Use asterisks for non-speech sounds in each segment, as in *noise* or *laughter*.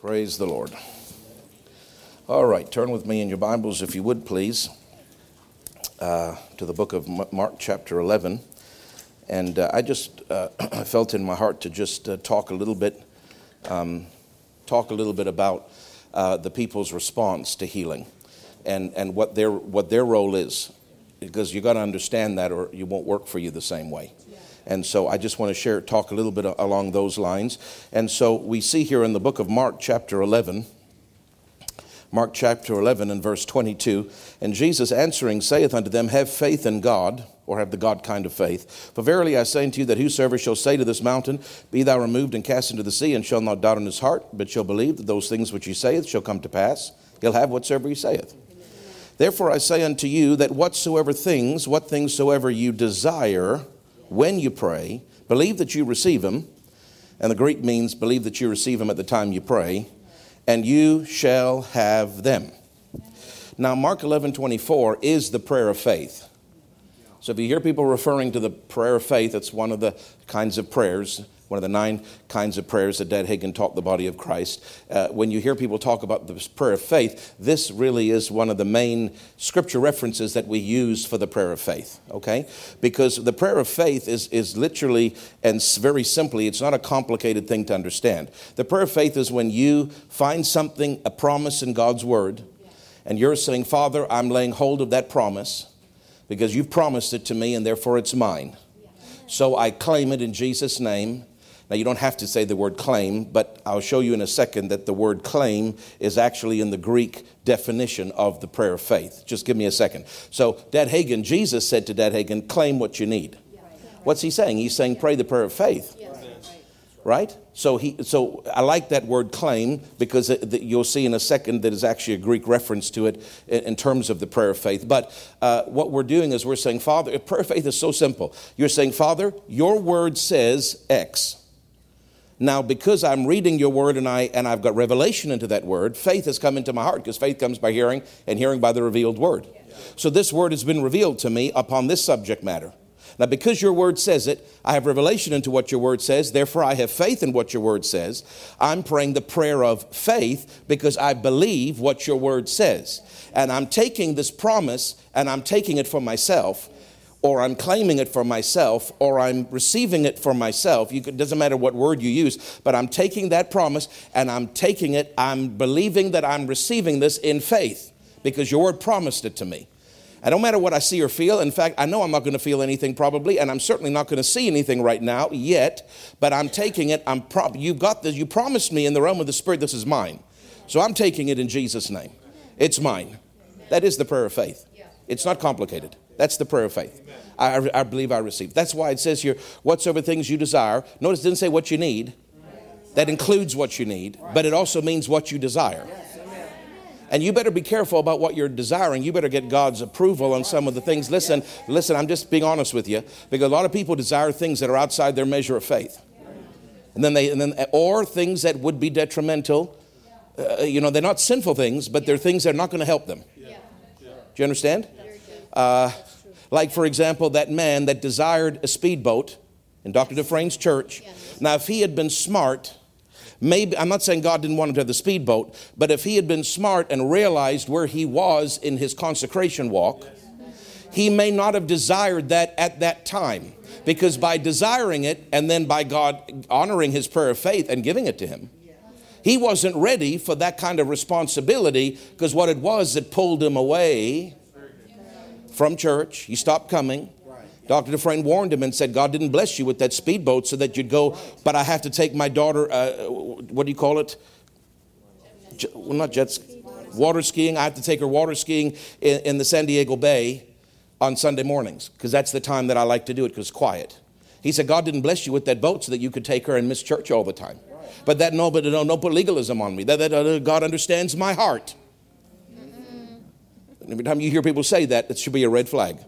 Praise the Lord. All right, turn with me in your Bibles, if you would, please, uh, to the book of Mark, chapter 11. And uh, I just uh, *clears throat* felt in my heart to just uh, talk a little bit, um, talk a little bit about uh, the people's response to healing, and and what their what their role is, because you got to understand that, or you won't work for you the same way. And so I just want to share, talk a little bit along those lines. And so we see here in the book of Mark, chapter 11, Mark chapter 11 and verse 22, and Jesus answering saith unto them, Have faith in God, or have the God kind of faith. For verily I say unto you that whosoever shall say to this mountain, Be thou removed and cast into the sea, and shall not doubt in his heart, but shall believe that those things which he saith shall come to pass, he'll have whatsoever he saith. Therefore I say unto you that whatsoever things, what things soever you desire, when you pray, believe that you receive them, and the Greek means believe that you receive them at the time you pray, and you shall have them. Now, Mark 11 24 is the prayer of faith. So if you hear people referring to the prayer of faith, it's one of the kinds of prayers one of the nine kinds of prayers that Dad Hagin taught the body of Christ. Uh, when you hear people talk about the prayer of faith, this really is one of the main scripture references that we use for the prayer of faith, okay? Because the prayer of faith is, is literally and very simply, it's not a complicated thing to understand. The prayer of faith is when you find something, a promise in God's word, and you're saying, Father, I'm laying hold of that promise because you've promised it to me and therefore it's mine. So I claim it in Jesus' name now, you don't have to say the word claim, but I'll show you in a second that the word claim is actually in the Greek definition of the prayer of faith. Just give me a second. So, Dad Hagin, Jesus said to Dad Hagin, claim what you need. What's he saying? He's saying, pray the prayer of faith. Right? So, he, so I like that word claim because it, you'll see in a second that is actually a Greek reference to it in, in terms of the prayer of faith. But uh, what we're doing is we're saying, Father, prayer of faith is so simple. You're saying, Father, your word says X. Now, because I'm reading your word and, I, and I've got revelation into that word, faith has come into my heart because faith comes by hearing and hearing by the revealed word. So this word has been revealed to me upon this subject matter. Now, because your word says it, I have revelation into what your word says. Therefore, I have faith in what your word says. I'm praying the prayer of faith because I believe what your word says. And I'm taking this promise and I'm taking it for myself or I'm claiming it for myself, or I'm receiving it for myself. it doesn't matter what word you use, but I'm taking that promise and I'm taking it. I'm believing that I'm receiving this in faith because your word promised it to me. I don't matter what I see or feel. In fact, I know I'm not going to feel anything probably, and I'm certainly not going to see anything right now yet. But I'm taking it. I'm pro- you've got this. You promised me in the realm of the spirit, this is mine. So I'm taking it in Jesus' name. It's mine. That is the prayer of faith. It's not complicated. That's the prayer of faith. I, I believe I receive. That's why it says here, whatsoever things you desire. Notice it didn't say what you need. That includes what you need, but it also means what you desire. And you better be careful about what you're desiring. You better get God's approval on some of the things. Listen, listen, I'm just being honest with you because a lot of people desire things that are outside their measure of faith. And then they, and then, or things that would be detrimental. Uh, you know, they're not sinful things, but they're things that are not going to help them. Do you understand? Uh, like, for example, that man that desired a speedboat in Dr. Dufresne's church. Yes. Now, if he had been smart, maybe, I'm not saying God didn't want him to have the speedboat, but if he had been smart and realized where he was in his consecration walk, he may not have desired that at that time. Because by desiring it and then by God honoring his prayer of faith and giving it to him, he wasn't ready for that kind of responsibility because what it was, that pulled him away from church. He stopped coming. Dr. Dufresne warned him and said, God didn't bless you with that speedboat so that you'd go, but I have to take my daughter, uh, what do you call it? well, not jet ski, water skiing. I have to take her water skiing in, in the San Diego Bay on Sunday mornings because that's the time that I like to do it because it's quiet. He said, God didn't bless you with that boat so that you could take her and miss church all the time. But that, no, but no, no put legalism on me. That, that uh, God understands my heart. Every time you hear people say that, it should be a red flag.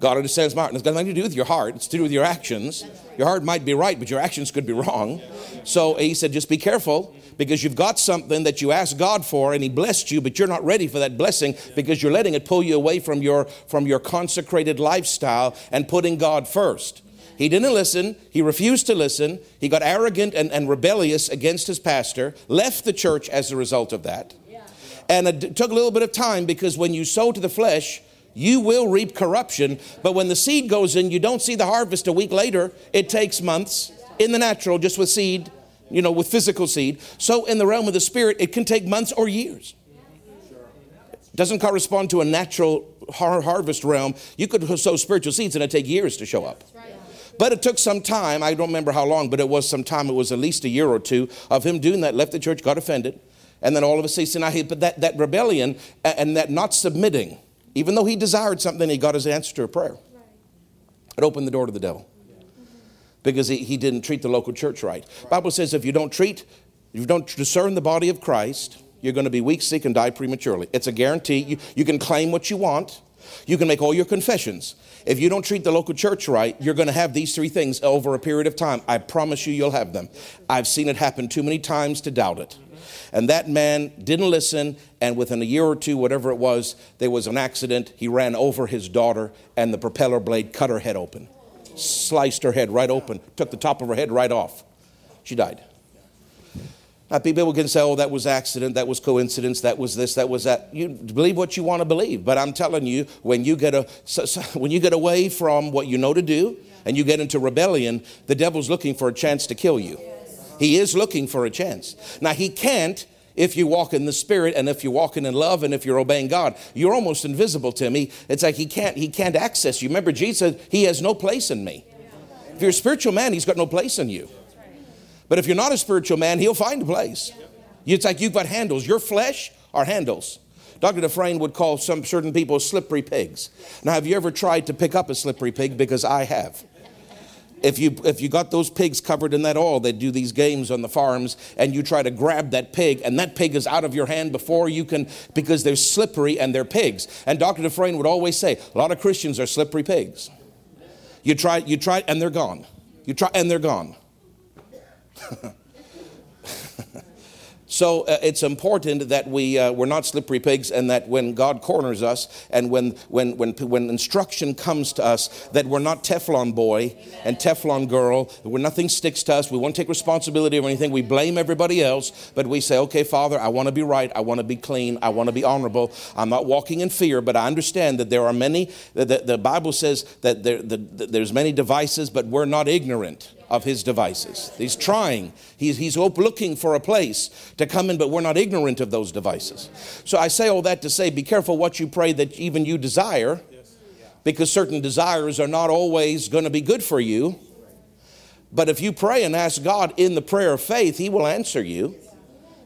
God understands my heart. And it's got nothing to do with your heart, it's to do with your actions. Your heart might be right, but your actions could be wrong. So he said, just be careful because you've got something that you asked God for and he blessed you, but you're not ready for that blessing because you're letting it pull you away from your, from your consecrated lifestyle and putting God first. He didn't listen. He refused to listen. He got arrogant and, and rebellious against his pastor, left the church as a result of that. And it took a little bit of time because when you sow to the flesh, you will reap corruption. But when the seed goes in, you don't see the harvest a week later. It takes months in the natural, just with seed, you know, with physical seed. So in the realm of the spirit, it can take months or years. Doesn't correspond to a natural har- harvest realm. You could sow spiritual seeds and it take years to show up. But it took some time. I don't remember how long, but it was some time. It was at least a year or two of him doing that. Left the church, got offended, and then all of a sudden, now he, but that, that rebellion and that not submitting, even though he desired something, he got his answer to a prayer. It opened the door to the devil because he, he didn't treat the local church right. Bible says if you don't treat, if you don't discern the body of Christ, you're going to be weak, sick, and die prematurely. It's a guarantee. You, you can claim what you want. You can make all your confessions. If you don't treat the local church right, you're going to have these three things over a period of time. I promise you, you'll have them. I've seen it happen too many times to doubt it. And that man didn't listen, and within a year or two, whatever it was, there was an accident. He ran over his daughter, and the propeller blade cut her head open, sliced her head right open, took the top of her head right off. She died. Now, people can say, oh, that was accident, that was coincidence, that was this, that was that. You believe what you want to believe. But I'm telling you, when you get, a, when you get away from what you know to do and you get into rebellion, the devil's looking for a chance to kill you. He is looking for a chance. Now, he can't if you walk in the spirit and if you're walking in love and if you're obeying God. You're almost invisible to me. It's like he can't he can't access you. Remember Jesus he has no place in me. If you're a spiritual man, he's got no place in you. But if you're not a spiritual man, he'll find a place. It's like you've got handles. Your flesh are handles. Dr. Dufresne would call some certain people slippery pigs. Now, have you ever tried to pick up a slippery pig? Because I have if you if you got those pigs covered in that oil, they do these games on the farms, and you try to grab that pig, and that pig is out of your hand before you can because they're slippery and they're pigs. And Dr. Dufresne would always say, a lot of Christians are slippery pigs. You try, you try, and they're gone. You try, and they're gone. *laughs* So uh, it's important that we, uh, we're not slippery pigs and that when God corners us and when, when, when, when instruction comes to us, that we're not Teflon boy Amen. and Teflon girl, where nothing sticks to us. We won't take responsibility or anything. We blame everybody else, but we say, okay, Father, I want to be right. I want to be clean. I want to be honorable. I'm not walking in fear, but I understand that there are many, the, the Bible says that there, the, there's many devices, but we're not ignorant of his devices. He's trying, he's, he's looking for a place to come in, but we're not ignorant of those devices. So I say all that to say be careful what you pray that even you desire, because certain desires are not always going to be good for you. But if you pray and ask God in the prayer of faith, He will answer you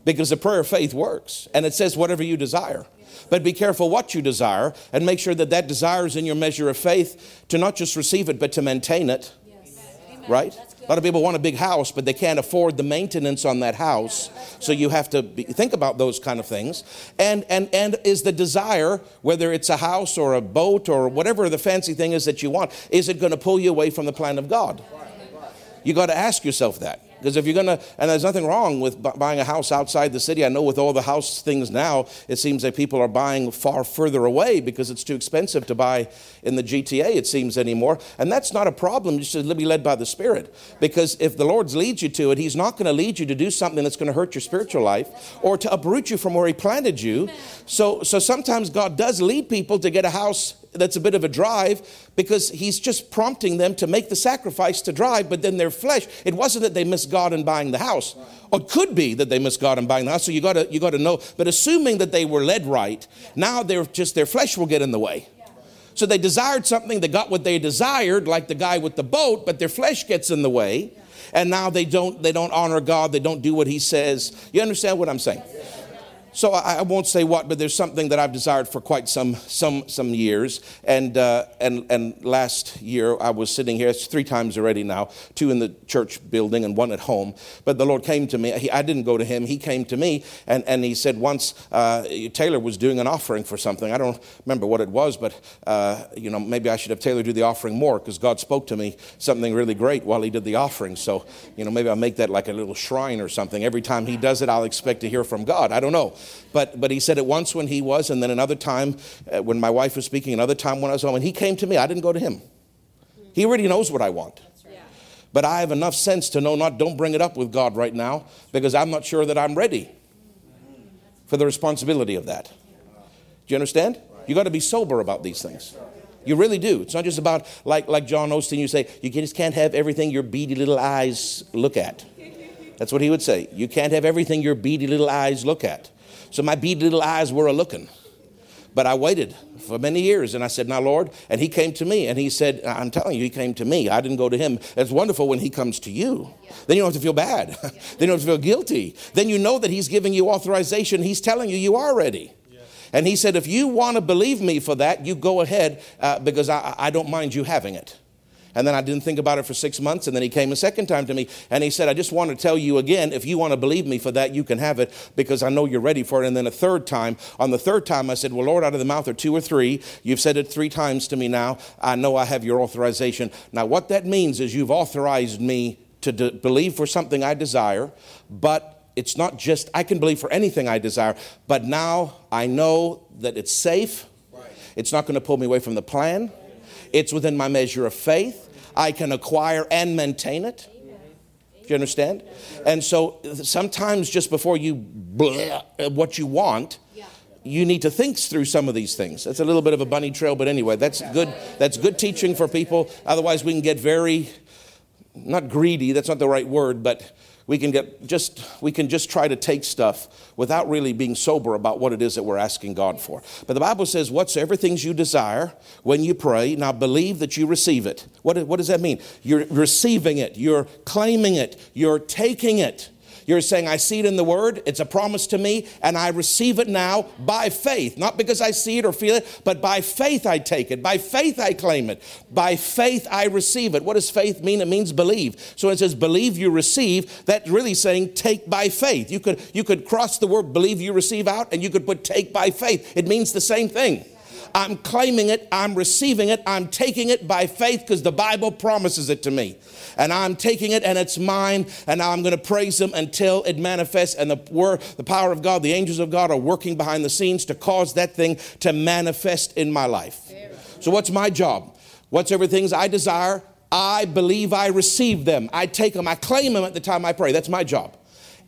because the prayer of faith works. And it says, whatever you desire. But be careful what you desire and make sure that that desire is in your measure of faith to not just receive it, but to maintain it right? A lot of people want a big house, but they can't afford the maintenance on that house. So you have to be, think about those kind of things. And, and, and is the desire, whether it's a house or a boat or whatever the fancy thing is that you want, is it going to pull you away from the plan of God? You got to ask yourself that. Because if you're going to, and there's nothing wrong with buying a house outside the city. I know with all the house things now, it seems that people are buying far further away because it's too expensive to buy in the GTA, it seems anymore. And that's not a problem. You should be led by the Spirit. Because if the Lord leads you to it, He's not going to lead you to do something that's going to hurt your spiritual life or to uproot you from where He planted you. So, so sometimes God does lead people to get a house that's a bit of a drive because he's just prompting them to make the sacrifice to drive, but then their flesh, it wasn't that they missed God in buying the house. Or it could be that they missed God in buying the house. So you gotta you gotta know. But assuming that they were led right, now they're just their flesh will get in the way. So they desired something, they got what they desired, like the guy with the boat, but their flesh gets in the way. And now they don't they don't honor God, they don't do what he says. You understand what I'm saying? So I, won't say what, but there's something that I've desired for quite some some some years. And uh, and and last year I was sitting here. It's three times already now. Two in the church building and one at home. But the Lord came to me. He, I didn't go to him. He came to me, and and he said once uh, Taylor was doing an offering for something. I don't remember what it was, but uh, you know maybe I should have Taylor do the offering more because God spoke to me something really great while he did the offering. So you know maybe I'll make that like a little shrine or something. Every time he does it, I'll expect to hear from God. I don't know. But, but he said it once when he was, and then another time uh, when my wife was speaking, another time when I was home. And he came to me. I didn't go to him. He already knows what I want. But I have enough sense to know not, don't bring it up with God right now because I'm not sure that I'm ready for the responsibility of that. Do you understand? You got to be sober about these things. You really do. It's not just about, like, like John Osteen, you say, you just can't have everything your beady little eyes look at. That's what he would say. You can't have everything your beady little eyes look at. So my beady little eyes were a looking. But I waited for many years and I said, Now, Lord, and he came to me and he said, I'm telling you, he came to me. I didn't go to him. It's wonderful when he comes to you. Then you don't have to feel bad. *laughs* then you don't have to feel guilty. Then you know that he's giving you authorization. He's telling you you are ready. And he said, If you want to believe me for that, you go ahead uh, because I, I don't mind you having it. And then I didn't think about it for six months. And then he came a second time to me and he said, I just want to tell you again, if you want to believe me for that, you can have it because I know you're ready for it. And then a third time, on the third time, I said, Well, Lord, out of the mouth of two or three, you've said it three times to me now. I know I have your authorization. Now, what that means is you've authorized me to de- believe for something I desire, but it's not just I can believe for anything I desire, but now I know that it's safe. It's not going to pull me away from the plan. It's within my measure of faith. I can acquire and maintain it. Do you understand? And so sometimes just before you what you want, you need to think through some of these things. That's a little bit of a bunny trail, but anyway, that's good. That's good teaching for people. Otherwise, we can get very not greedy. That's not the right word, but we can get just we can just try to take stuff without really being sober about what it is that we're asking God for. But the Bible says, "Whatsoever things you desire when you pray, now believe that you receive it." What, what does that mean? You're receiving it. You're claiming it. You're taking it. You're saying, I see it in the Word, it's a promise to me, and I receive it now by faith. Not because I see it or feel it, but by faith I take it. By faith I claim it. By faith I receive it. What does faith mean? It means believe. So it says, believe you receive. That's really saying take by faith. You could, you could cross the word believe you receive out, and you could put take by faith. It means the same thing. I'm claiming it, I'm receiving it, I'm taking it by faith because the Bible promises it to me and I'm taking it and it's mine, and I'm going to praise Him until it manifests. And the word, the power of God, the angels of God are working behind the scenes to cause that thing to manifest in my life. So, what's my job? What's everything I desire? I believe I receive them. I take them, I claim them at the time I pray. That's my job.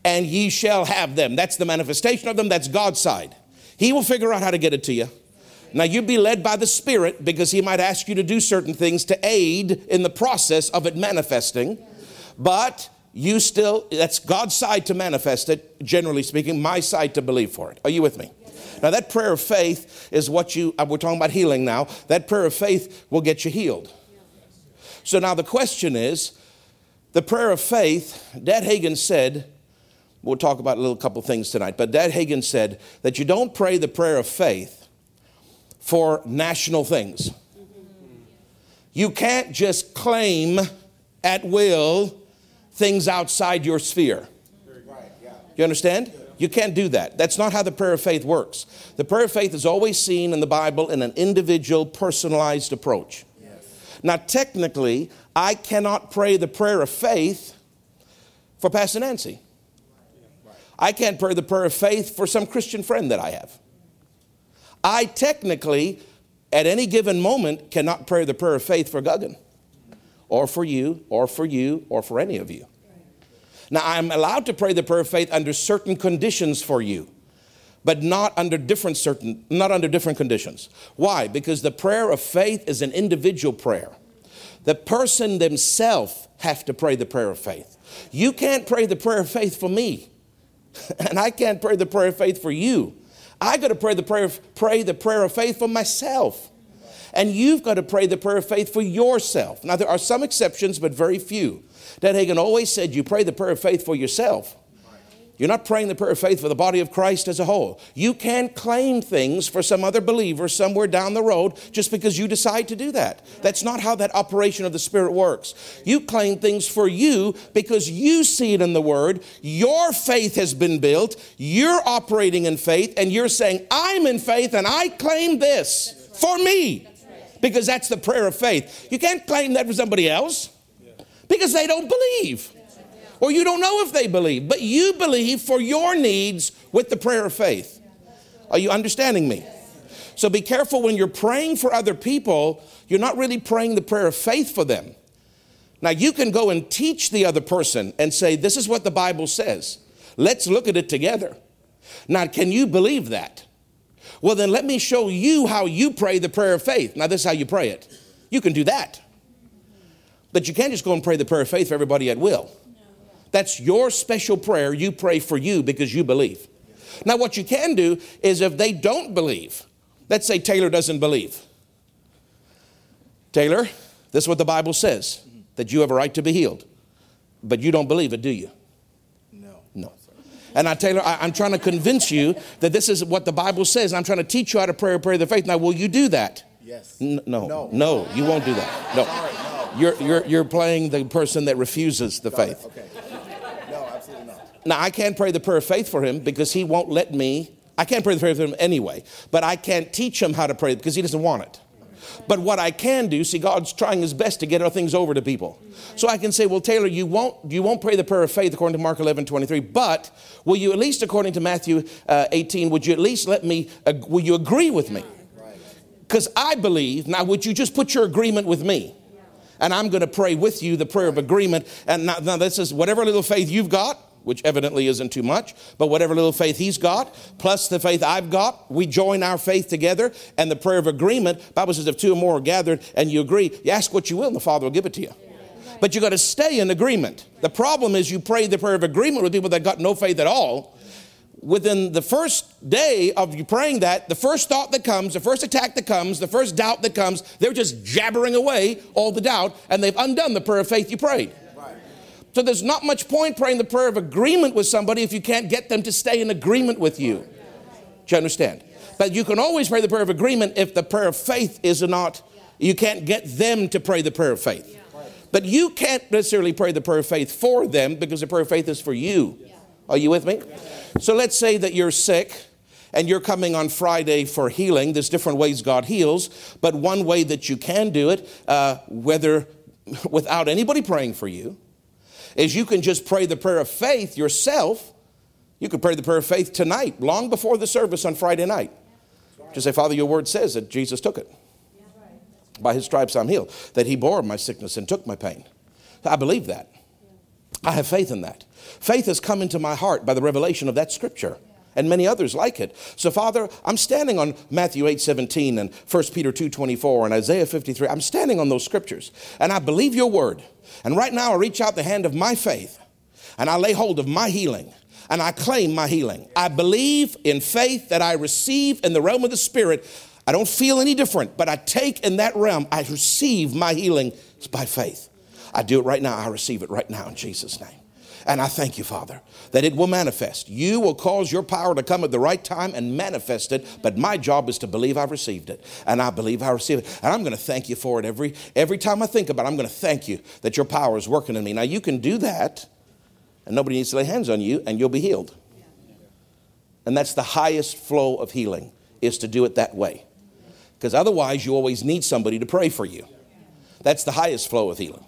And ye shall have them. That's the manifestation of them. That's God's side. He will figure out how to get it to you. Now, you be led by the Spirit because He might ask you to do certain things to aid in the process of it manifesting. But you still, that's God's side to manifest it, generally speaking, my side to believe for it. Are you with me? Now, that prayer of faith is what you, uh, we're talking about healing now. That prayer of faith will get you healed. So now the question is the prayer of faith, Dad Hagin said, we'll talk about a little couple things tonight, but Dad Hagin said that you don't pray the prayer of faith for national things. You can't just claim at will things outside your sphere. You understand? You can't do that. That's not how the prayer of faith works. The prayer of faith is always seen in the Bible in an individual, personalized approach. Now, technically, I cannot pray the prayer of faith for Pastor Nancy. I can't pray the prayer of faith for some Christian friend that I have. I technically, at any given moment, cannot pray the prayer of faith for Guggen, or for you, or for you, or for any of you. Now, I'm allowed to pray the prayer of faith under certain conditions for you, but not under different certain, not under different conditions. Why? Because the prayer of faith is an individual prayer. The person themselves have to pray the prayer of faith. You can't pray the prayer of faith for me, *laughs* and I can't pray the prayer of faith for you. I got to pray the prayer, pray the prayer of faith for myself. And you've got to pray the prayer of faith for yourself. Now, there are some exceptions, but very few. Dad Hagin always said you pray the prayer of faith for yourself. You're not praying the prayer of faith for the body of Christ as a whole. You can claim things for some other believer somewhere down the road just because you decide to do that. That's not how that operation of the Spirit works. You claim things for you because you see it in the Word. Your faith has been built. You're operating in faith, and you're saying, I'm in faith and I claim this for me because that's the prayer of faith. You can't claim that for somebody else because they don't believe or you don't know if they believe, but you believe for your needs with the prayer of faith. Are you understanding me? So be careful when you're praying for other people, you're not really praying the prayer of faith for them. Now, you can go and teach the other person and say, This is what the Bible says. Let's look at it together. Now, can you believe that? Well, then let me show you how you pray the prayer of faith. Now, this is how you pray it. You can do that. But you can't just go and pray the prayer of faith for everybody at will. That's your special prayer you pray for you because you believe. Now, what you can do is if they don't believe, let's say Taylor doesn't believe. Taylor, this is what the Bible says that you have a right to be healed. But you don't believe it, do you? No. No. And I, Taylor, I, am trying to convince you that this is what the Bible says. I'm trying to teach you how to pray a prayer of the faith. Now, will you do that? Yes. N- no, no. No, you won't do that. No. Sorry, no. You're, you're, you're playing the person that refuses the faith. Okay. No, absolutely not. Now, I can't pray the prayer of faith for him because he won't let me. I can't pray the prayer for him anyway, but I can't teach him how to pray because he doesn't want it. But what I can do, see, God's trying his best to get our things over to people. So I can say, well, Taylor, you won't, you won't pray the prayer of faith according to Mark 11, 23, but will you at least, according to Matthew uh, 18, would you at least let me, uh, will you agree with me? Because I believe, now would you just put your agreement with me? And I'm going to pray with you the prayer of agreement. And now, now this is whatever little faith you've got, which evidently isn't too much, but whatever little faith he's got, plus the faith I've got, we join our faith together and the prayer of agreement. Bible says if two or more are gathered and you agree, you ask what you will and the Father will give it to you. But you got to stay in agreement. The problem is you pray the prayer of agreement with people that got no faith at all. Within the first day of you praying that, the first thought that comes, the first attack that comes, the first doubt that comes, they're just jabbering away all the doubt and they've undone the prayer of faith you prayed. So there's not much point praying the prayer of agreement with somebody if you can't get them to stay in agreement with you. Do you understand? But you can always pray the prayer of agreement if the prayer of faith is not, you can't get them to pray the prayer of faith. But you can't necessarily pray the prayer of faith for them because the prayer of faith is for you. Are you with me? So let's say that you're sick and you're coming on Friday for healing. There's different ways God heals, but one way that you can do it, uh, whether *laughs* without anybody praying for you, is you can just pray the prayer of faith yourself. You could pray the prayer of faith tonight, long before the service on Friday night. Just say, Father, your word says that Jesus took it. By his stripes I'm healed, that he bore my sickness and took my pain. I believe that. I have faith in that. Faith has come into my heart by the revelation of that scripture and many others like it. So, Father, I'm standing on Matthew 8 17 and 1 Peter 2 24 and Isaiah 53. I'm standing on those scriptures and I believe your word. And right now, I reach out the hand of my faith and I lay hold of my healing and I claim my healing. I believe in faith that I receive in the realm of the Spirit. I don't feel any different, but I take in that realm, I receive my healing by faith. I do it right now. I receive it right now in Jesus' name. And I thank you, Father, that it will manifest. You will cause your power to come at the right time and manifest it. But my job is to believe I've received it. And I believe I received it. And I'm going to thank you for it every, every time I think about it. I'm going to thank you that your power is working in me. Now, you can do that, and nobody needs to lay hands on you, and you'll be healed. And that's the highest flow of healing, is to do it that way. Because otherwise, you always need somebody to pray for you. That's the highest flow of healing.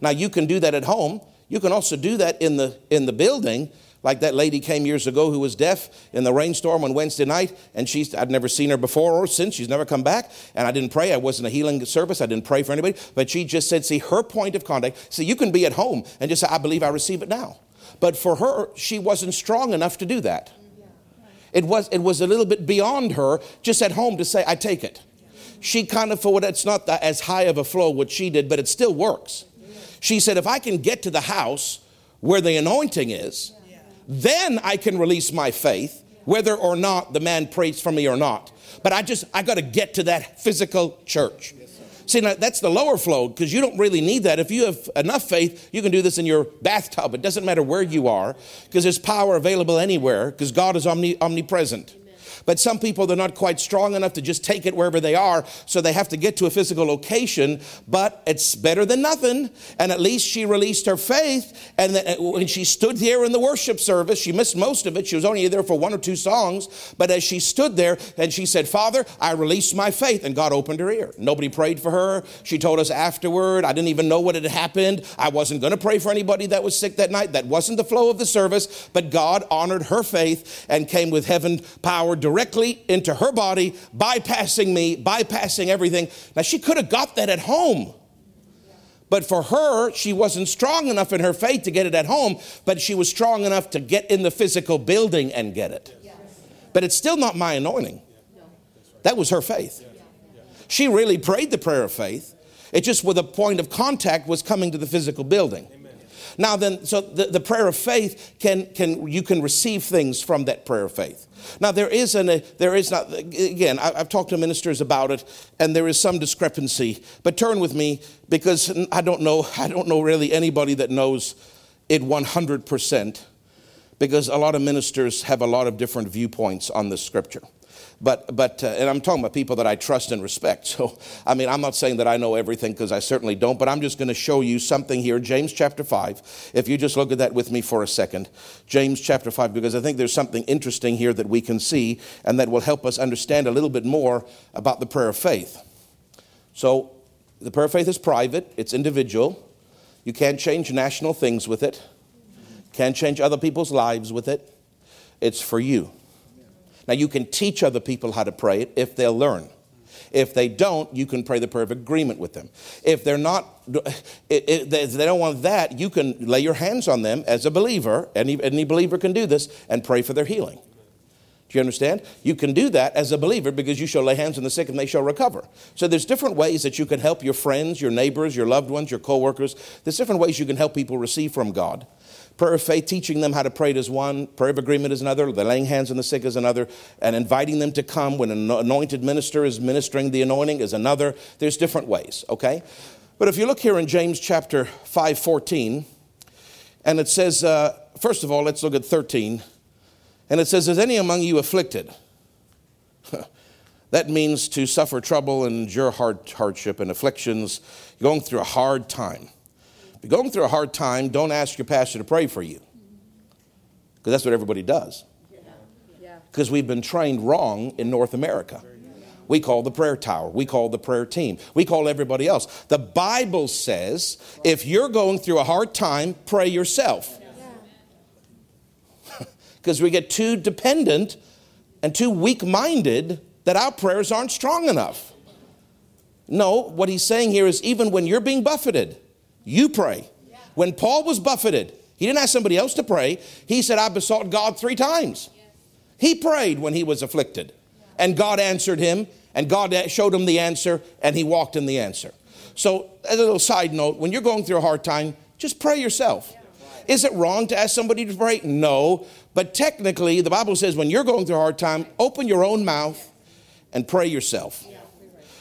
Now, you can do that at home. You can also do that in the, in the building. Like that lady came years ago who was deaf in the rainstorm on Wednesday night, and she's, I'd never seen her before or since. She's never come back. And I didn't pray. I wasn't a healing service. I didn't pray for anybody. But she just said, see, her point of contact, see, you can be at home and just say, I believe I receive it now. But for her, she wasn't strong enough to do that. It was, it was a little bit beyond her just at home to say, I take it. She kind of, for what it's not the, as high of a flow what she did, but it still works. She said, if I can get to the house where the anointing is, then I can release my faith, whether or not the man prays for me or not. But I just, I got to get to that physical church. See, now that's the lower flow because you don't really need that. If you have enough faith, you can do this in your bathtub. It doesn't matter where you are because there's power available anywhere because God is omni- omnipresent. But some people, they're not quite strong enough to just take it wherever they are, so they have to get to a physical location. But it's better than nothing. And at least she released her faith. And then, uh, when she stood here in the worship service, she missed most of it. She was only there for one or two songs. But as she stood there and she said, Father, I released my faith, and God opened her ear. Nobody prayed for her. She told us afterward, I didn't even know what had happened. I wasn't going to pray for anybody that was sick that night. That wasn't the flow of the service. But God honored her faith and came with heaven power directly into her body, bypassing me, bypassing everything. Now, she could have got that at home. But for her, she wasn't strong enough in her faith to get it at home, but she was strong enough to get in the physical building and get it. But it's still not my anointing. That was her faith. She really prayed the prayer of faith. It just with a point of contact was coming to the physical building. Now then, so the, the prayer of faith can, can, you can receive things from that prayer of faith. Now there is an, there is not, again, I, I've talked to ministers about it and there is some discrepancy, but turn with me because I don't know, *laughs* I don't know really anybody that knows it 100% because a lot of ministers have a lot of different viewpoints on the scripture. But, but uh, and I'm talking about people that I trust and respect. *laughs* So, I mean, I'm not saying that I know everything because I certainly don't, but I'm just going to show you something here. James chapter 5. If you just look at that with me for a second. James chapter 5, because I think there's something interesting here that we can see and that will help us understand a little bit more about the prayer of faith. So, the prayer of faith is private, it's individual. You can't change national things with it, can't change other people's lives with it. It's for you. Now, you can teach other people how to pray it if they'll learn. If they don't, you can pray the prayer of agreement with them. If they're not, if they don't want that, you can lay your hands on them as a believer. Any, any believer can do this and pray for their healing. Do you understand? You can do that as a believer because you shall lay hands on the sick and they shall recover. So there's different ways that you can help your friends, your neighbors, your loved ones, your coworkers. There's different ways you can help people receive from God. Prayer of faith, teaching them how to pray is one. Prayer of agreement is another. The laying hands on the sick is another. And inviting them to come when an anointed minister is ministering the anointing is another. There's different ways, okay? But if you look here in James chapter 5, 14, and it says, uh, first of all, let's look at 13. And it says, Is any among you afflicted? *laughs* that means to suffer trouble and endure hard hardship and afflictions, going through a hard time you're going through a hard time, don't ask your pastor to pray for you. Because that's what everybody does. Because we've been trained wrong in North America. We call the prayer tower. We call the prayer team. We call everybody else. The Bible says if you're going through a hard time, pray yourself. Because *laughs* we get too dependent and too weak minded that our prayers aren't strong enough. No, what he's saying here is even when you're being buffeted, you pray. When Paul was buffeted, he didn't ask somebody else to pray. He said, I besought God three times. He prayed when he was afflicted. And God answered him, and God showed him the answer, and he walked in the answer. So, as a little side note, when you're going through a hard time, just pray yourself. Is it wrong to ask somebody to pray? No. But technically, the Bible says when you're going through a hard time, open your own mouth and pray yourself.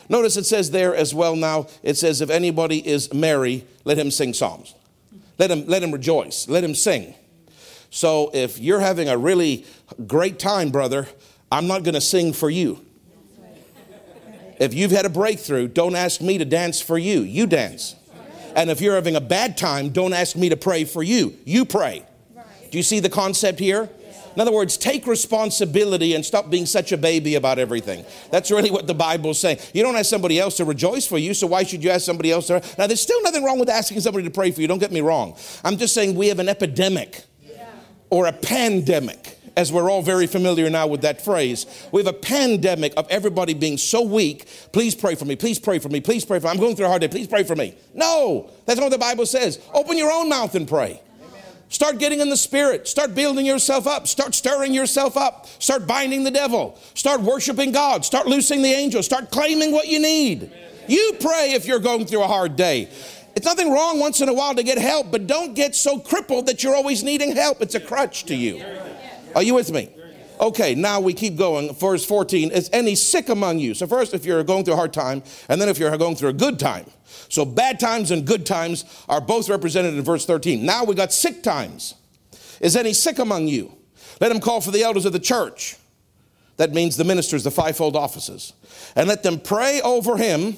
Notice it says there as well now, it says, if anybody is merry, let him sing psalms. Let him, let him rejoice. Let him sing. So if you're having a really great time, brother, I'm not going to sing for you. If you've had a breakthrough, don't ask me to dance for you. You dance. And if you're having a bad time, don't ask me to pray for you. You pray. Do you see the concept here? In other words, take responsibility and stop being such a baby about everything. That's really what the Bible's saying. You don't ask somebody else to rejoice for you, so why should you ask somebody else to? Now, there's still nothing wrong with asking somebody to pray for you. Don't get me wrong. I'm just saying we have an epidemic or a pandemic as we're all very familiar now with that phrase. We have a pandemic of everybody being so weak. Please pray for me. Please pray for me. Please pray for me. I'm going through a hard day. Please pray for me. No, that's not what the Bible says. Open your own mouth and pray. Start getting in the spirit. Start building yourself up. Start stirring yourself up. Start binding the devil. Start worshiping God. Start loosing the angels. Start claiming what you need. You pray if you're going through a hard day. It's nothing wrong once in a while to get help, but don't get so crippled that you're always needing help. It's a crutch to you. Are you with me? Okay, now we keep going. Verse 14 is any sick among you? So, first, if you're going through a hard time, and then if you're going through a good time. So bad times and good times are both represented in verse 13. Now we got sick times. Is any sick among you? Let him call for the elders of the church. That means the ministers, the fivefold offices. And let them pray over him,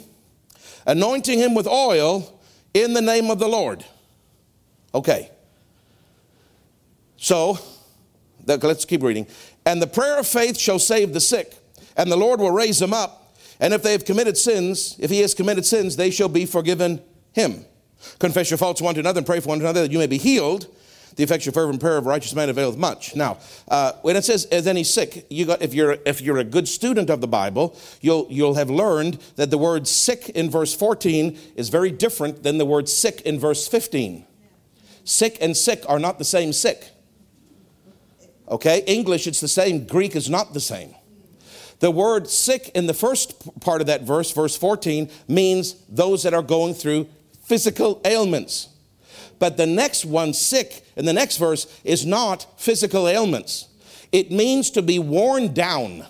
anointing him with oil in the name of the Lord. Okay. So, let's keep reading. And the prayer of faith shall save the sick, and the Lord will raise them up. And if they have committed sins, if he has committed sins, they shall be forgiven him. Confess your faults one to another and pray for one another that you may be healed. The effectual fervent prayer of a righteous man availeth much. Now, uh, when it says, "Is any sick?" You got if you're if you're a good student of the Bible, you'll you'll have learned that the word "sick" in verse 14 is very different than the word "sick" in verse 15. Sick and sick are not the same sick. Okay, English it's the same. Greek is not the same. The word sick in the first part of that verse, verse 14, means those that are going through physical ailments. But the next one, sick, in the next verse, is not physical ailments. It means to be worn down.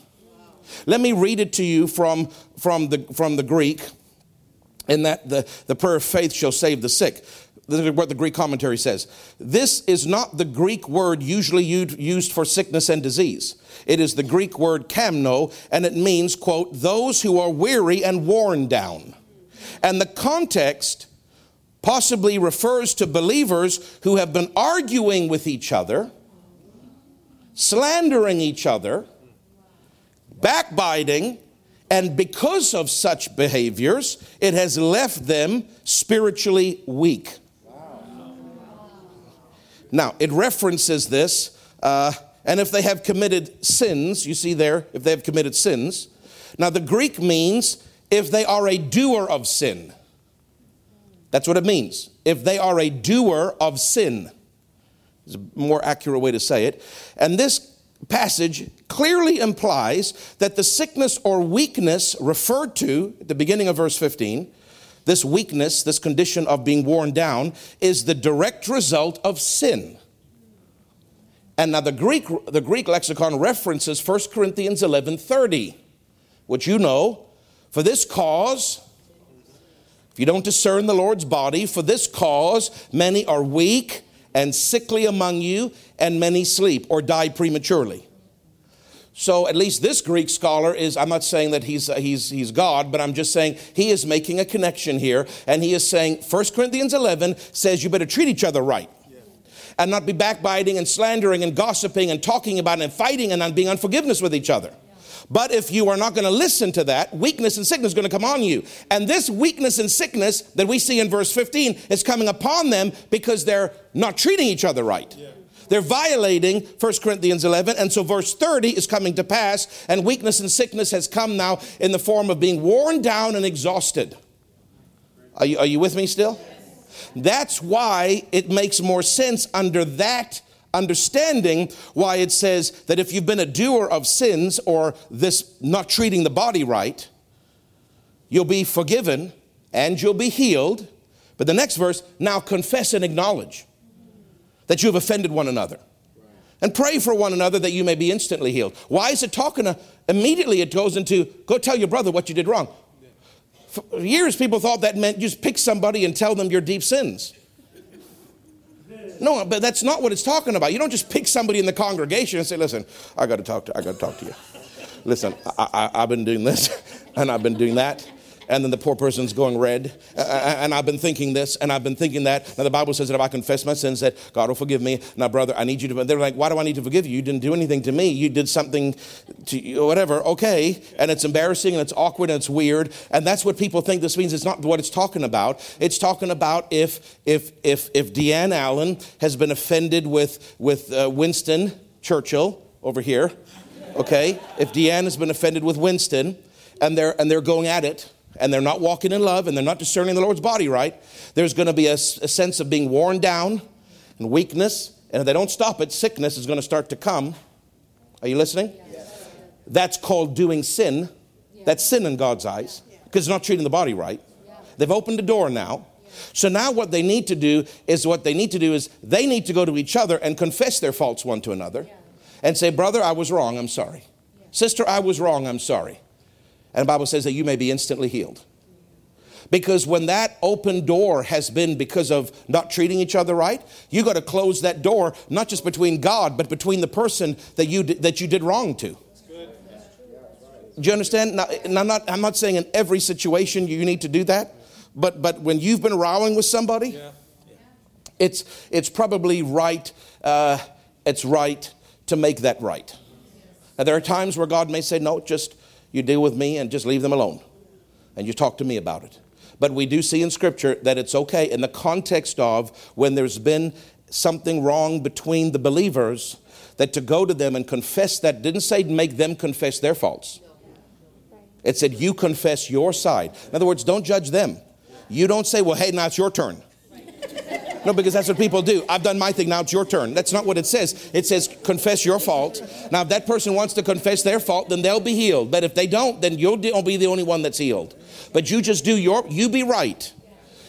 Let me read it to you from, from, the, from the Greek, in that the, the prayer of faith shall save the sick. This is what the Greek commentary says. This is not the Greek word usually used for sickness and disease. It is the Greek word kamno, and it means, quote, those who are weary and worn down. And the context possibly refers to believers who have been arguing with each other, slandering each other, backbiting, and because of such behaviors, it has left them spiritually weak. Now, it references this, uh, and if they have committed sins, you see there, if they have committed sins. Now, the Greek means if they are a doer of sin. That's what it means. If they are a doer of sin, is a more accurate way to say it. And this passage clearly implies that the sickness or weakness referred to at the beginning of verse 15, this weakness, this condition of being worn down, is the direct result of sin. And now the Greek, the Greek lexicon references 1 Corinthians 11 30, which you know, for this cause if you don't discern the Lord's body, for this cause many are weak and sickly among you, and many sleep or die prematurely. So at least this Greek scholar is, I'm not saying that he's, uh, he's, he's God, but I'm just saying he is making a connection here. And he is saying 1 Corinthians 11 says you better treat each other right. And not be backbiting and slandering and gossiping and talking about and fighting and being unforgiveness with each other. But if you are not going to listen to that, weakness and sickness is going to come on you. And this weakness and sickness that we see in verse 15 is coming upon them because they're not treating each other right. Yeah. They're violating 1 Corinthians 11. And so verse 30 is coming to pass, and weakness and sickness has come now in the form of being worn down and exhausted. Are you, are you with me still? That's why it makes more sense under that understanding why it says that if you've been a doer of sins or this not treating the body right, you'll be forgiven and you'll be healed. But the next verse, now confess and acknowledge that you have offended one another. And pray for one another that you may be instantly healed. Why is it talking? To, immediately it goes into go tell your brother what you did wrong. For years, people thought that meant just pick somebody and tell them your deep sins. No, but that's not what it's talking about. You don't just pick somebody in the congregation and say, listen, I got to talk to, I got to talk to you. Listen, I, I, I've been doing this *laughs* and I've been doing that and then the poor person's going red. And I've been thinking this, and I've been thinking that. Now the Bible says that if I confess my sins, that God will forgive me. Now, brother, I need you to. They're like, why do I need to forgive you? You didn't do anything to me. You did something to you, whatever. Okay, and it's embarrassing and it's awkward and it's weird, and that's what people think this means. It's not what it's talking about. It's talking about if if if if Deanne Allen has been offended with with uh, Winston Churchill over here. Okay, if Deanne has been offended with Winston, and they're and they're going at it and they're not walking in love and they're not discerning the Lord's body right, there's going to be a, a, sense of being worn down and weakness. And if they don't stop it, sickness is going to start to come. Are you listening? Yes. That's called doing sin. That's sin in God's eyes because it's not treating the body right. They've opened the door now. So now what they need to do is what they need to do is they need to go to each other and confess their faults one to another and say, Brother, I was wrong, I'm sorry. Sister, I was wrong, I'm sorry. And the Bible says that you may be instantly healed. Because when that open door has been because of not treating each other right, you got to close that door, not just between God, but between the person that you, that you did wrong to. Do you understand? Now, I'm, not, I'm not saying in every situation you need to do that, but, but when you've been rowing with somebody, yeah. it's, it's probably right, uh, it's right to make that right. Now, there are times where God may say, no, just you deal with me and just leave them alone. And you talk to me about it. But we do see in Scripture that it's okay in the context of when there's been something wrong between the believers, that to go to them and confess that didn't say make them confess their faults. It said you confess your side. In other words, don't judge them. You don't say, well, hey, now it's your turn. No, because that's what people do. I've done my thing, now it's your turn. That's not what it says. It says confess your fault. Now, if that person wants to confess their fault, then they'll be healed. But if they don't, then you'll be the only one that's healed. But you just do your, you be right.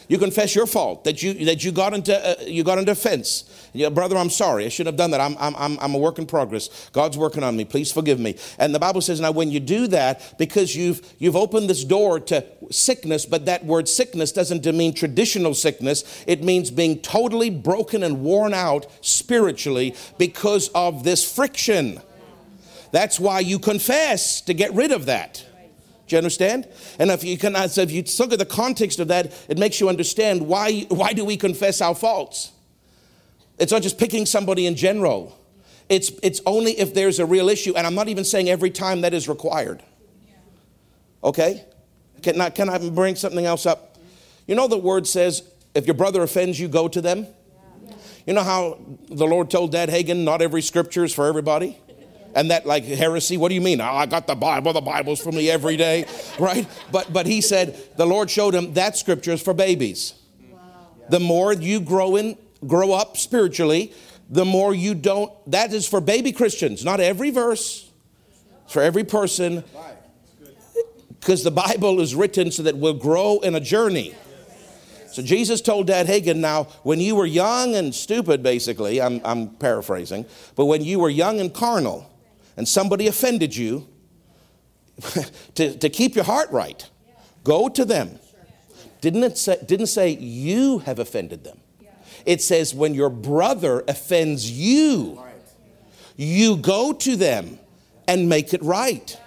You confess your fault that you that you got into uh, you got into offense. Yeah, brother, I'm sorry. I shouldn't have done that. I'm, I'm, I'm, a work in progress. God's working on me. Please forgive me. And the Bible says now when you do that, because you've you've opened this door to sickness, but that word sickness doesn't mean traditional sickness. It means being totally broken and worn out spiritually because of this friction. That's why you confess to get rid of that. Do you understand? And if you can, so if you look at the context of that, it makes you understand why, why do we confess our faults? It's not just picking somebody in general. It's, it's only if there's a real issue, and I'm not even saying every time that is required. Okay? Can I, can I bring something else up? You know, the word says, if your brother offends you, go to them. You know how the Lord told Dad Hagin, not every scripture is for everybody? and that like heresy what do you mean oh, i got the bible the bible's for me every day *laughs* right but but he said the lord showed him that scripture is for babies wow. the more you grow in grow up spiritually the more you don't that is for baby christians not every verse it's for every person because the bible is written so that we'll grow in a journey so Jesus told Dad Hagin, now, when you were young and stupid, basically, I'm, I'm paraphrasing, but when you were young and carnal, and somebody offended you, *laughs* to, to keep your heart right, go to them. Didn't it say, didn't say you have offended them. It says when your brother offends you, you go to them and make it right.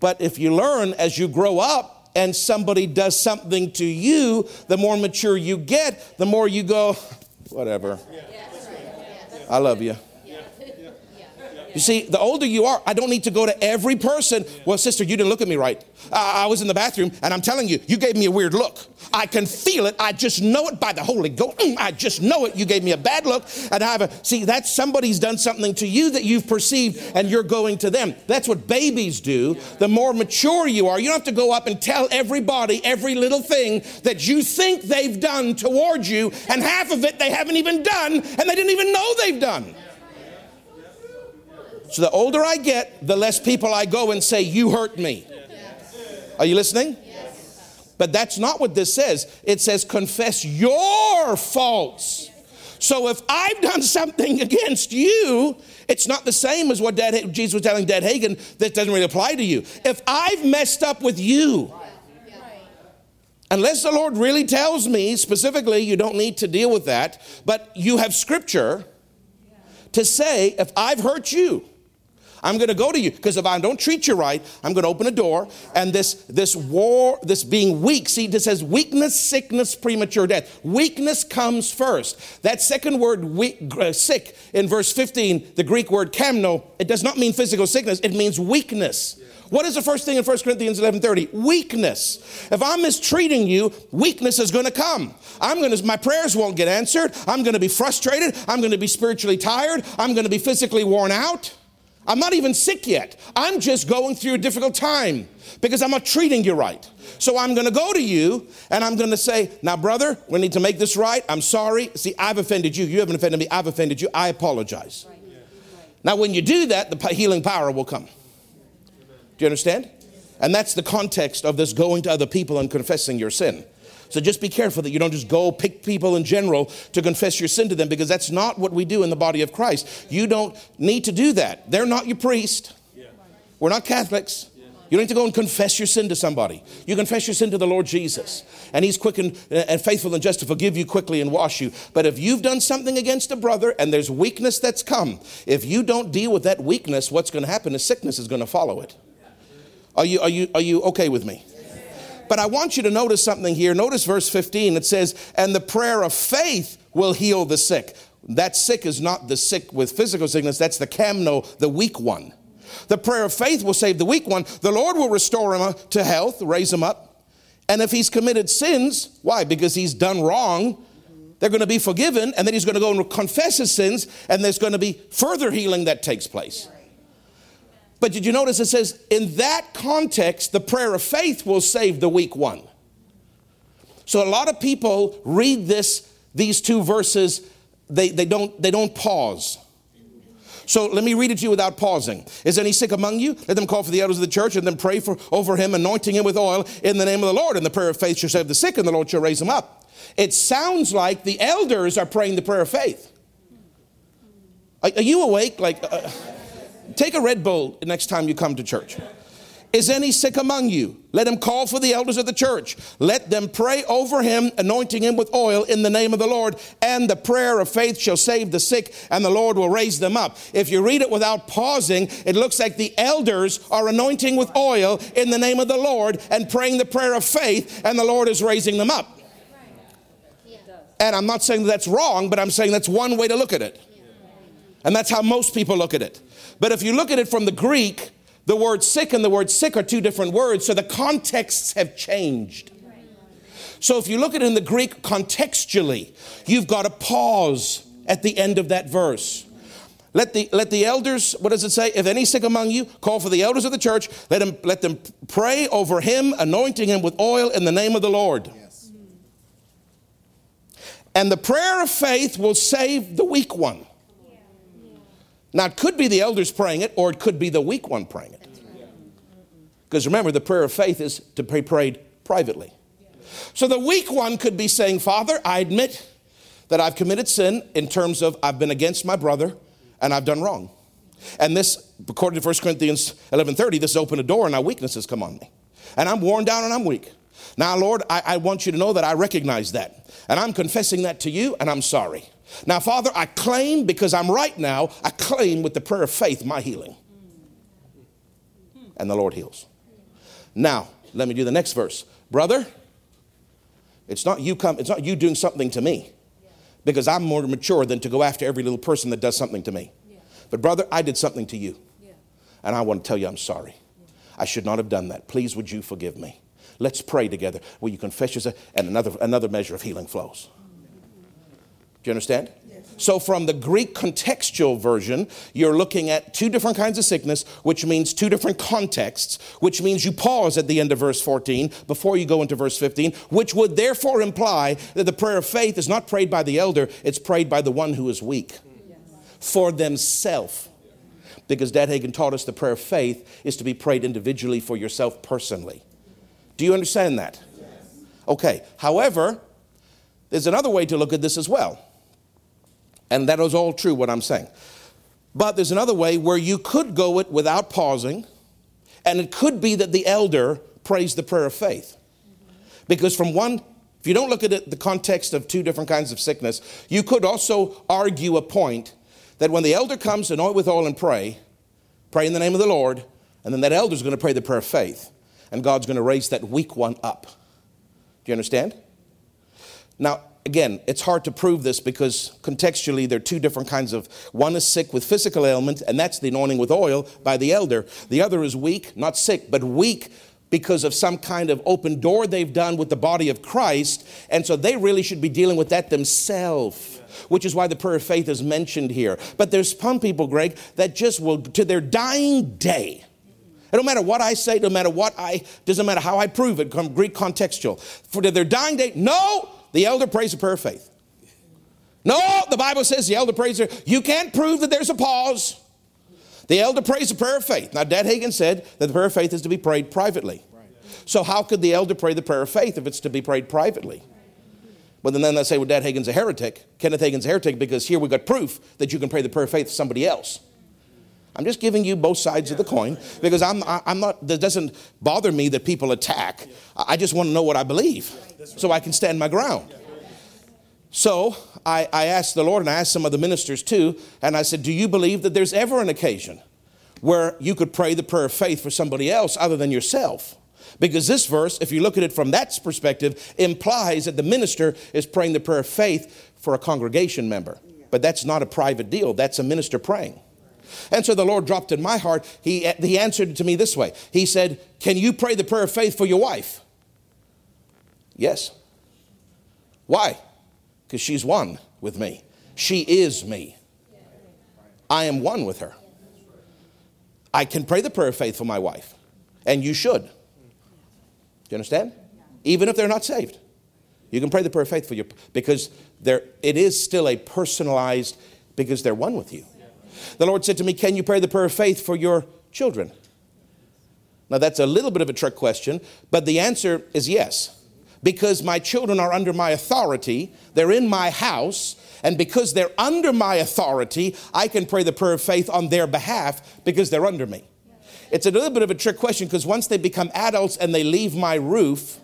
But if you learn as you grow up and somebody does something to you, the more mature you get, the more you go, whatever. I love you. You see, the older you are, I don't need to go to every person. Well, sister, you didn't look at me right. I was in the bathroom, and I'm telling you, you gave me a weird look. I can feel it. I just know it by the Holy Ghost. Mm, I just know it. You gave me a bad look, and I have a see. That's somebody's done something to you that you've perceived, and you're going to them. That's what babies do. The more mature you are, you don't have to go up and tell everybody every little thing that you think they've done towards you, and half of it they haven't even done, and they didn't even know they've done. So the older I get, the less people I go and say, You hurt me. Are you listening? But that's not what this says. It says, Confess your faults. So if I've done something against you, it's not the same as what Dad, Jesus was telling Dad Hagin. that doesn't really apply to you. If I've messed up with you, unless the Lord really tells me specifically, you don't need to deal with that, but you have scripture to say, if I've hurt you, I'm going to go to you because if I don't treat you right, I'm going to open a door and this this war, this being weak. See, this says weakness, sickness, premature death. Weakness comes first. That second word, weak, uh, sick, in verse 15, the Greek word kamno, it does not mean physical sickness. It means weakness. What is the first thing in 1 Corinthians 11:30? Weakness. If I'm mistreating you, weakness is going to come. I'm going to my prayers won't get answered. I'm going to be frustrated. I'm going to be spiritually tired. I'm going to be physically worn out. I'm not even sick yet. I'm just going through a difficult time because I'm not treating you right. So I'm going to go to you and I'm going to say, Now, brother, we need to make this right. I'm sorry. See, I've offended you. You haven't offended me. I've offended you. I apologize. Right. Now, when you do that, the healing power will come. Do you understand? And that's the context of this going to other people and confessing your sin. So just be careful that you don't just go pick people in general to confess your sin to them because that's not what we do in the body of Christ. You don't need to do that. They're not your priest. We're not Catholics. You don't need to go and confess your sin to somebody. You confess your sin to the Lord Jesus. And He's quick and, uh, and, faithful and just to forgive you quickly and wash you. But if you've done something against a brother and there's weakness that's come, if you don't deal with that weakness, what's going to happen is sickness is going to follow it. Are you, are you, are you okay with me? But I want you to notice something here. Notice verse 15. It says, And the prayer of faith will heal the sick. That sick is not the sick with physical sickness, that's the kamno, the weak one. The prayer of faith will save the weak one. The Lord will restore him uh, to health, raise him up. And if he's committed sins, why? Because he's done wrong, they're going to be forgiven, and then he's going to go and confess his sins, and there's going to be further healing that takes place. But did you notice it says, in that context, the prayer of faith will save the weak one. So a lot of people read this, these two verses, they, they, don't, they don't pause. So let me read it to you without pausing. Is any sick among you? Let them call for the elders of the church and then pray for over him, anointing him with oil in the name of the Lord. And the prayer of faith shall save the sick, and the Lord shall raise him up. It sounds like the elders are praying the prayer of faith. Are, are you awake? Like, uh, take a Red Bull next time you come to church. Is any sick among you? Let him call for the elders of the church. Let them pray over him, anointing him with oil in the name of the Lord. And the prayer of faith shall save the sick, and the Lord will raise them up. If you read it without pausing, it looks like the elders are anointing with oil in the name of the Lord and praying the prayer of faith, and the Lord is raising them up. And I'm not saying that's wrong, but I'm saying that's one way to look at it. And that's how most people look at it. But if you look at it from the Greek, the word sick and the word sick are two different words, so the contexts have changed. So if you look at it in the Greek contextually, you've got to pause at the end of that verse. Let the, let the elders, what does it say? If any sick among you, call for the elders of the church. Let, them let them pray over him, anointing him with oil in the name of the Lord. Yes. And the prayer of faith will save the weak one. Now, it could be the elders praying it, or it could be the weak one praying it. Because remember, the prayer of faith is to be prayed privately. So the weak one could be saying, Father, I admit that I've committed sin in terms of I've been against my brother and I've done wrong. And this, according to 1 Corinthians 11.30, this opened a door and now weaknesses come on me. And I'm worn down and I'm weak. Now, Lord, I, I want you to know that I recognize that. And I'm confessing that to you and I'm sorry. Now, Father, I claim because I'm right now, I claim with the prayer of faith my healing. And the Lord heals. Now, let me do the next verse. Brother, it's not you come, it's not you doing something to me. Because I'm more mature than to go after every little person that does something to me. But brother, I did something to you. And I want to tell you I'm sorry. I should not have done that. Please would you forgive me? Let's pray together. Will you confess yourself? And another, another measure of healing flows. Do you understand? So, from the Greek contextual version, you're looking at two different kinds of sickness, which means two different contexts, which means you pause at the end of verse 14 before you go into verse 15, which would therefore imply that the prayer of faith is not prayed by the elder, it's prayed by the one who is weak for themselves. Because Dad Hagin taught us the prayer of faith is to be prayed individually for yourself personally. Do you understand that? Okay. However, there's another way to look at this as well. And that is all true, what I'm saying. But there's another way where you could go it without pausing, and it could be that the elder prays the prayer of faith. Because from one, if you don't look at it, the context of two different kinds of sickness, you could also argue a point that when the elder comes anoint with oil and pray, pray in the name of the Lord, and then that elder is going to pray the prayer of faith, and God's going to raise that weak one up. Do you understand? Now, again, it's hard to prove this because contextually there are two different kinds of one is sick with physical ailment, and that's the anointing with oil by the elder. The other is weak, not sick, but weak because of some kind of open door they've done with the body of Christ. And so they really should be dealing with that themselves, which is why the prayer of faith is mentioned here. But there's some people, Greg, that just will, to their dying day, it don't matter what I say, no matter what I, doesn't matter how I prove it, Greek contextual. For their dying day, no, the elder prays a prayer of faith. No, the Bible says the elder prays. You can't prove that there's a pause. The elder prays a prayer of faith. Now, Dad Hagin said that the prayer of faith is to be prayed privately. So, how could the elder pray the prayer of faith if it's to be prayed privately? Well, then they say, well, Dad Hagin's a heretic. Kenneth Hagin's a heretic because here we've got proof that you can pray the prayer of faith to somebody else. I'm just giving you both sides of the coin because I'm, I'm not, that doesn't bother me that people attack. I just want to know what I believe so I can stand my ground. So I, I asked the Lord and I asked some of the ministers too, and I said, Do you believe that there's ever an occasion where you could pray the prayer of faith for somebody else other than yourself? Because this verse, if you look at it from that perspective, implies that the minister is praying the prayer of faith for a congregation member. But that's not a private deal, that's a minister praying. And so the Lord dropped in my heart. He, he answered to me this way He said, Can you pray the prayer of faith for your wife? Yes. Why? because she's one with me. She is me. I am one with her. I can pray the prayer of faith for my wife, and you should. Do you understand? Even if they're not saved, you can pray the prayer of faith for your because there it is still a personalized because they're one with you. The Lord said to me, "Can you pray the prayer of faith for your children?" Now that's a little bit of a trick question, but the answer is yes. Because my children are under my authority, they're in my house, and because they're under my authority, I can pray the prayer of faith on their behalf because they're under me. It's a little bit of a trick question because once they become adults and they leave my roof,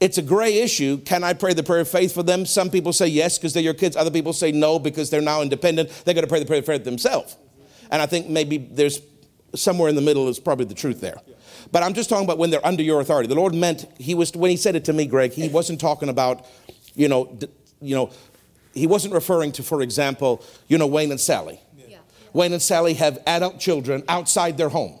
it's a gray issue. Can I pray the prayer of faith for them? Some people say yes because they're your kids. Other people say no because they're now independent. They're going to pray the prayer of faith themselves. And I think maybe there's somewhere in the middle is probably the truth there. But I'm just talking about when they're under your authority. The Lord meant he was when he said it to me, Greg. He wasn't talking about, you know, you know, he wasn't referring to, for example, you know, Wayne and Sally. Yeah. Wayne and Sally have adult children outside their home.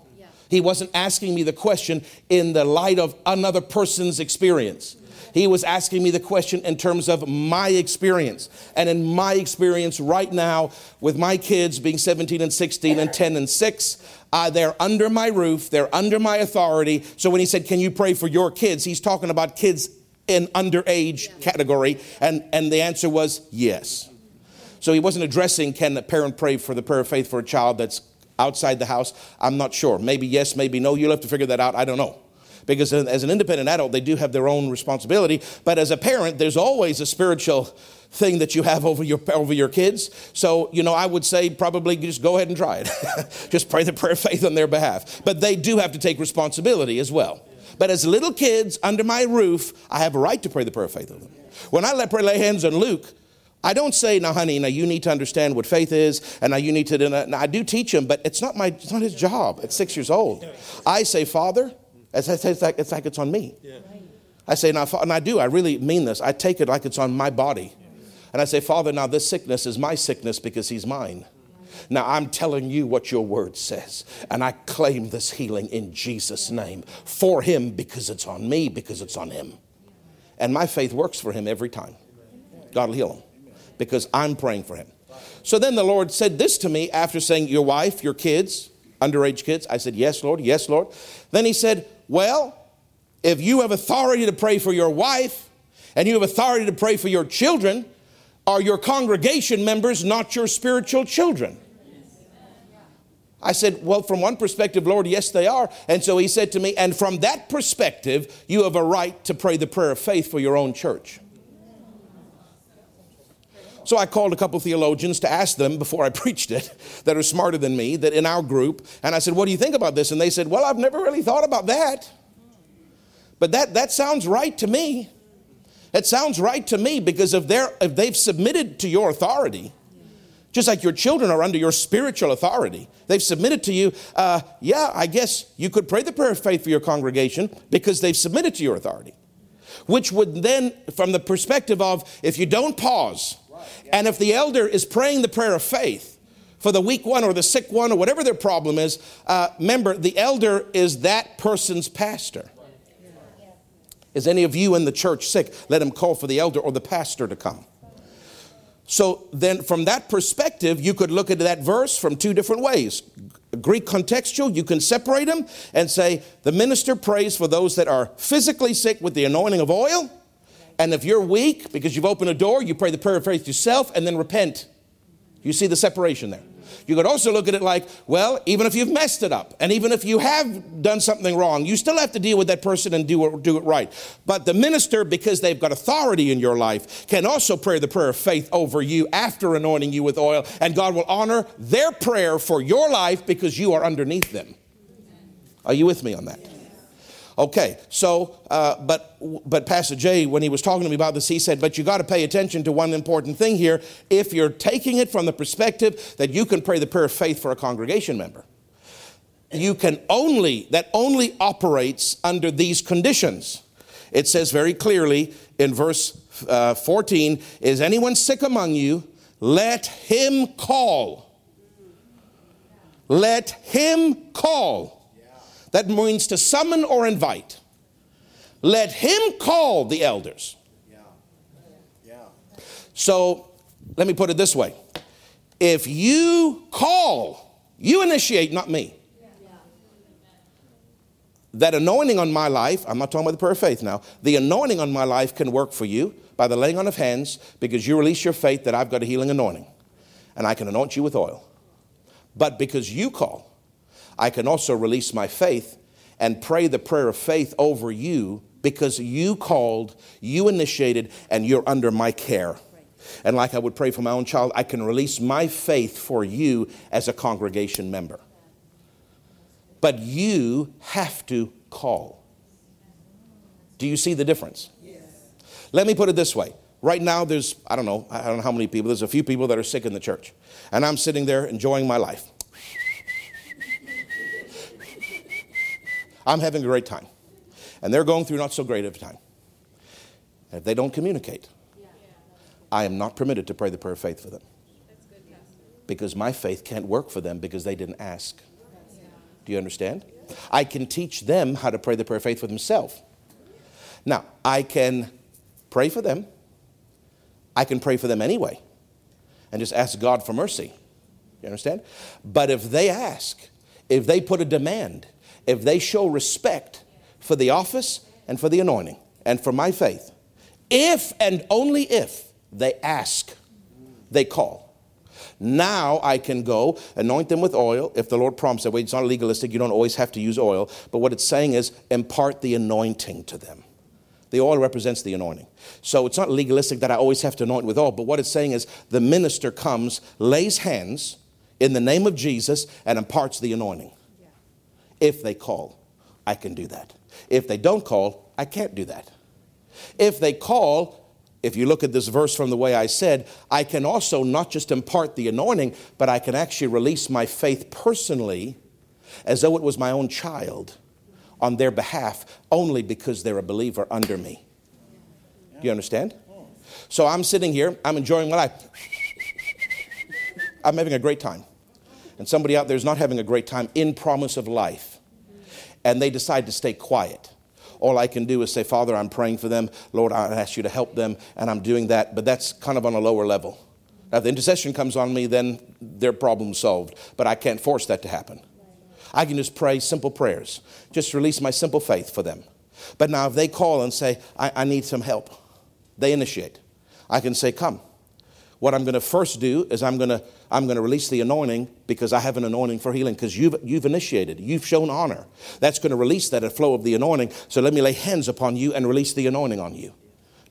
He wasn't asking me the question in the light of another person's experience. He was asking me the question in terms of my experience. And in my experience right now, with my kids being 17 and 16 and 10 and 6, uh, they're under my roof, they're under my authority. So when he said, Can you pray for your kids? He's talking about kids in underage category. And, and the answer was yes. So he wasn't addressing can a parent pray for the prayer of faith for a child that's outside the house? I'm not sure. Maybe yes, maybe no. You'll have to figure that out. I don't know because as an independent adult, they do have their own responsibility. But as a parent, there's always a spiritual thing that you have over your over your kids. So, you know, I would say probably just go ahead and try it. *laughs* just pray the prayer of faith on their behalf. But they do have to take responsibility as well. But as little kids under my roof, I have a right to pray the prayer of faith on them. When I let pray lay hands on Luke, I don't say, now, honey, now you need to understand what faith is, and now you need to. Now, I do teach him, but it's not my, it's not his job at six years old. I say, Father, it's, it's, like, it's like it's on me. I say, now, and I do, I really mean this. I take it like it's on my body. And I say, Father, now this sickness is my sickness because he's mine. Now I'm telling you what your word says, and I claim this healing in Jesus' name for him because it's on me, because it's on him. And my faith works for him every time. God will heal him because I'm praying for him. So then the Lord said this to me after saying, Your wife, your kids, underage kids. I said, Yes, Lord, yes, Lord. Then he said, Well, if you have authority to pray for your wife and you have authority to pray for your children, are your congregation members not your spiritual children? I said, Well, from one perspective, Lord, yes, they are. And so he said to me, And from that perspective, you have a right to pray the prayer of faith for your own church. So I called a couple theologians to ask them before I *laughs* preached it that are smarter than me, that in our group, and I said, What do you think about this? And they said, Well, I've never really thought about that. But that, that sounds right to me. It sounds right to me because if, they're, if they've submitted to your authority, just like your children are under your spiritual authority, they've submitted to you. Uh, yeah, I guess you could pray the prayer of faith for your congregation because they've submitted to your authority. Which would then, from the perspective of if you don't pause, and if the elder is praying the prayer of faith for the weak one or the sick one or whatever their problem is, uh, remember, the elder is that person's pastor. Is any of you in the church sick? Let him call for the elder or the pastor to come. So then, from that perspective, you could look at that verse from two different ways. Greek contextual, you can separate them and say the minister prays for those that are physically sick with the anointing of oil. And if you're weak because you've opened a door, you pray the prayer of faith yourself and then repent. You see the separation there. You could also look at it like, well, even if you've messed it up, and even if you have done something wrong, you still have to deal with that person and do it, do it right. But the minister, because they've got authority in your life, can also pray the prayer of faith over you after anointing you with oil, and God will honor their prayer for your life because you are underneath them. Are you with me on that? Okay, so, uh, but, but Pastor Jay, when he was talking to me about this, he said, but you got to pay attention to one important thing here. If you're taking it from the perspective that you can pray the prayer of faith for a congregation member, you can only, that only operates under these conditions. It says very clearly in verse uh, 14 Is anyone sick among you? Let him call. Let him call that means to summon or invite. Let him call the elders. Yeah. Yeah. So let me put it this way if you call, you initiate, not me. That anointing on my life, I'm not talking about the prayer of faith now, the anointing on my life can work for you by the laying on of hands because you release your faith that I've got a healing anointing and I can anoint you with oil. But because you call, I can also release my faith and pray the prayer of faith over you because you called, you initiated, and you're under my care. And like I would pray for my own child, I can release my faith for you as a congregation member. But you have to call. Do you see the difference? Yes. Let me put it this way. Right now, there's, I don't know, I don't know how many people, there's a few people that are sick in the church. And I'm sitting there enjoying my life. I'm having a great time. And they're going through not so great of a time. And if they don't communicate, I am not permitted to pray the prayer of faith for them. Because my faith can't work for them because they didn't ask. Do you understand? I can teach them how to pray the prayer of faith for themselves. Now, I can pray for them. I can pray for them anyway and just ask God for mercy. You understand? But if they ask, if they put a demand, if they show respect for the office and for the anointing and for my faith, if and only if they ask, they call. Now I can go anoint them with oil if the Lord prompts that way. It's not legalistic. You don't always have to use oil. But what it's saying is impart the anointing to them. The oil represents the anointing. So it's not legalistic that I always have to anoint with oil. But what it's saying is the minister comes, lays hands in the name of Jesus, and imparts the anointing. If they call, I can do that. If they don't call, I can't do that. If they call, if you look at this verse from the way I said, I can also not just impart the anointing, but I can actually release my faith personally as though it was my own child on their behalf only because they're a believer under me. Do you understand? So I'm sitting here, I'm enjoying my life. *laughs* I'm having a great time and somebody out there is not having a great time in promise of life, and they decide to stay quiet. All I can do is say, Father, I'm praying for them. Lord, I ask you to help them, and I'm doing that, but that's kind of on a lower level. Now, if the intercession comes on me, then their problem's solved, but I can't force that to happen. I can just pray simple prayers, just release my simple faith for them. But now, if they call and say, I, I need some help, they initiate. I can say, Come. What I'm going to first do is I'm going to I'm going to release the anointing because I have an anointing for healing because you've, you've initiated, you've shown honor. That's going to release that flow of the anointing. So let me lay hands upon you and release the anointing on you.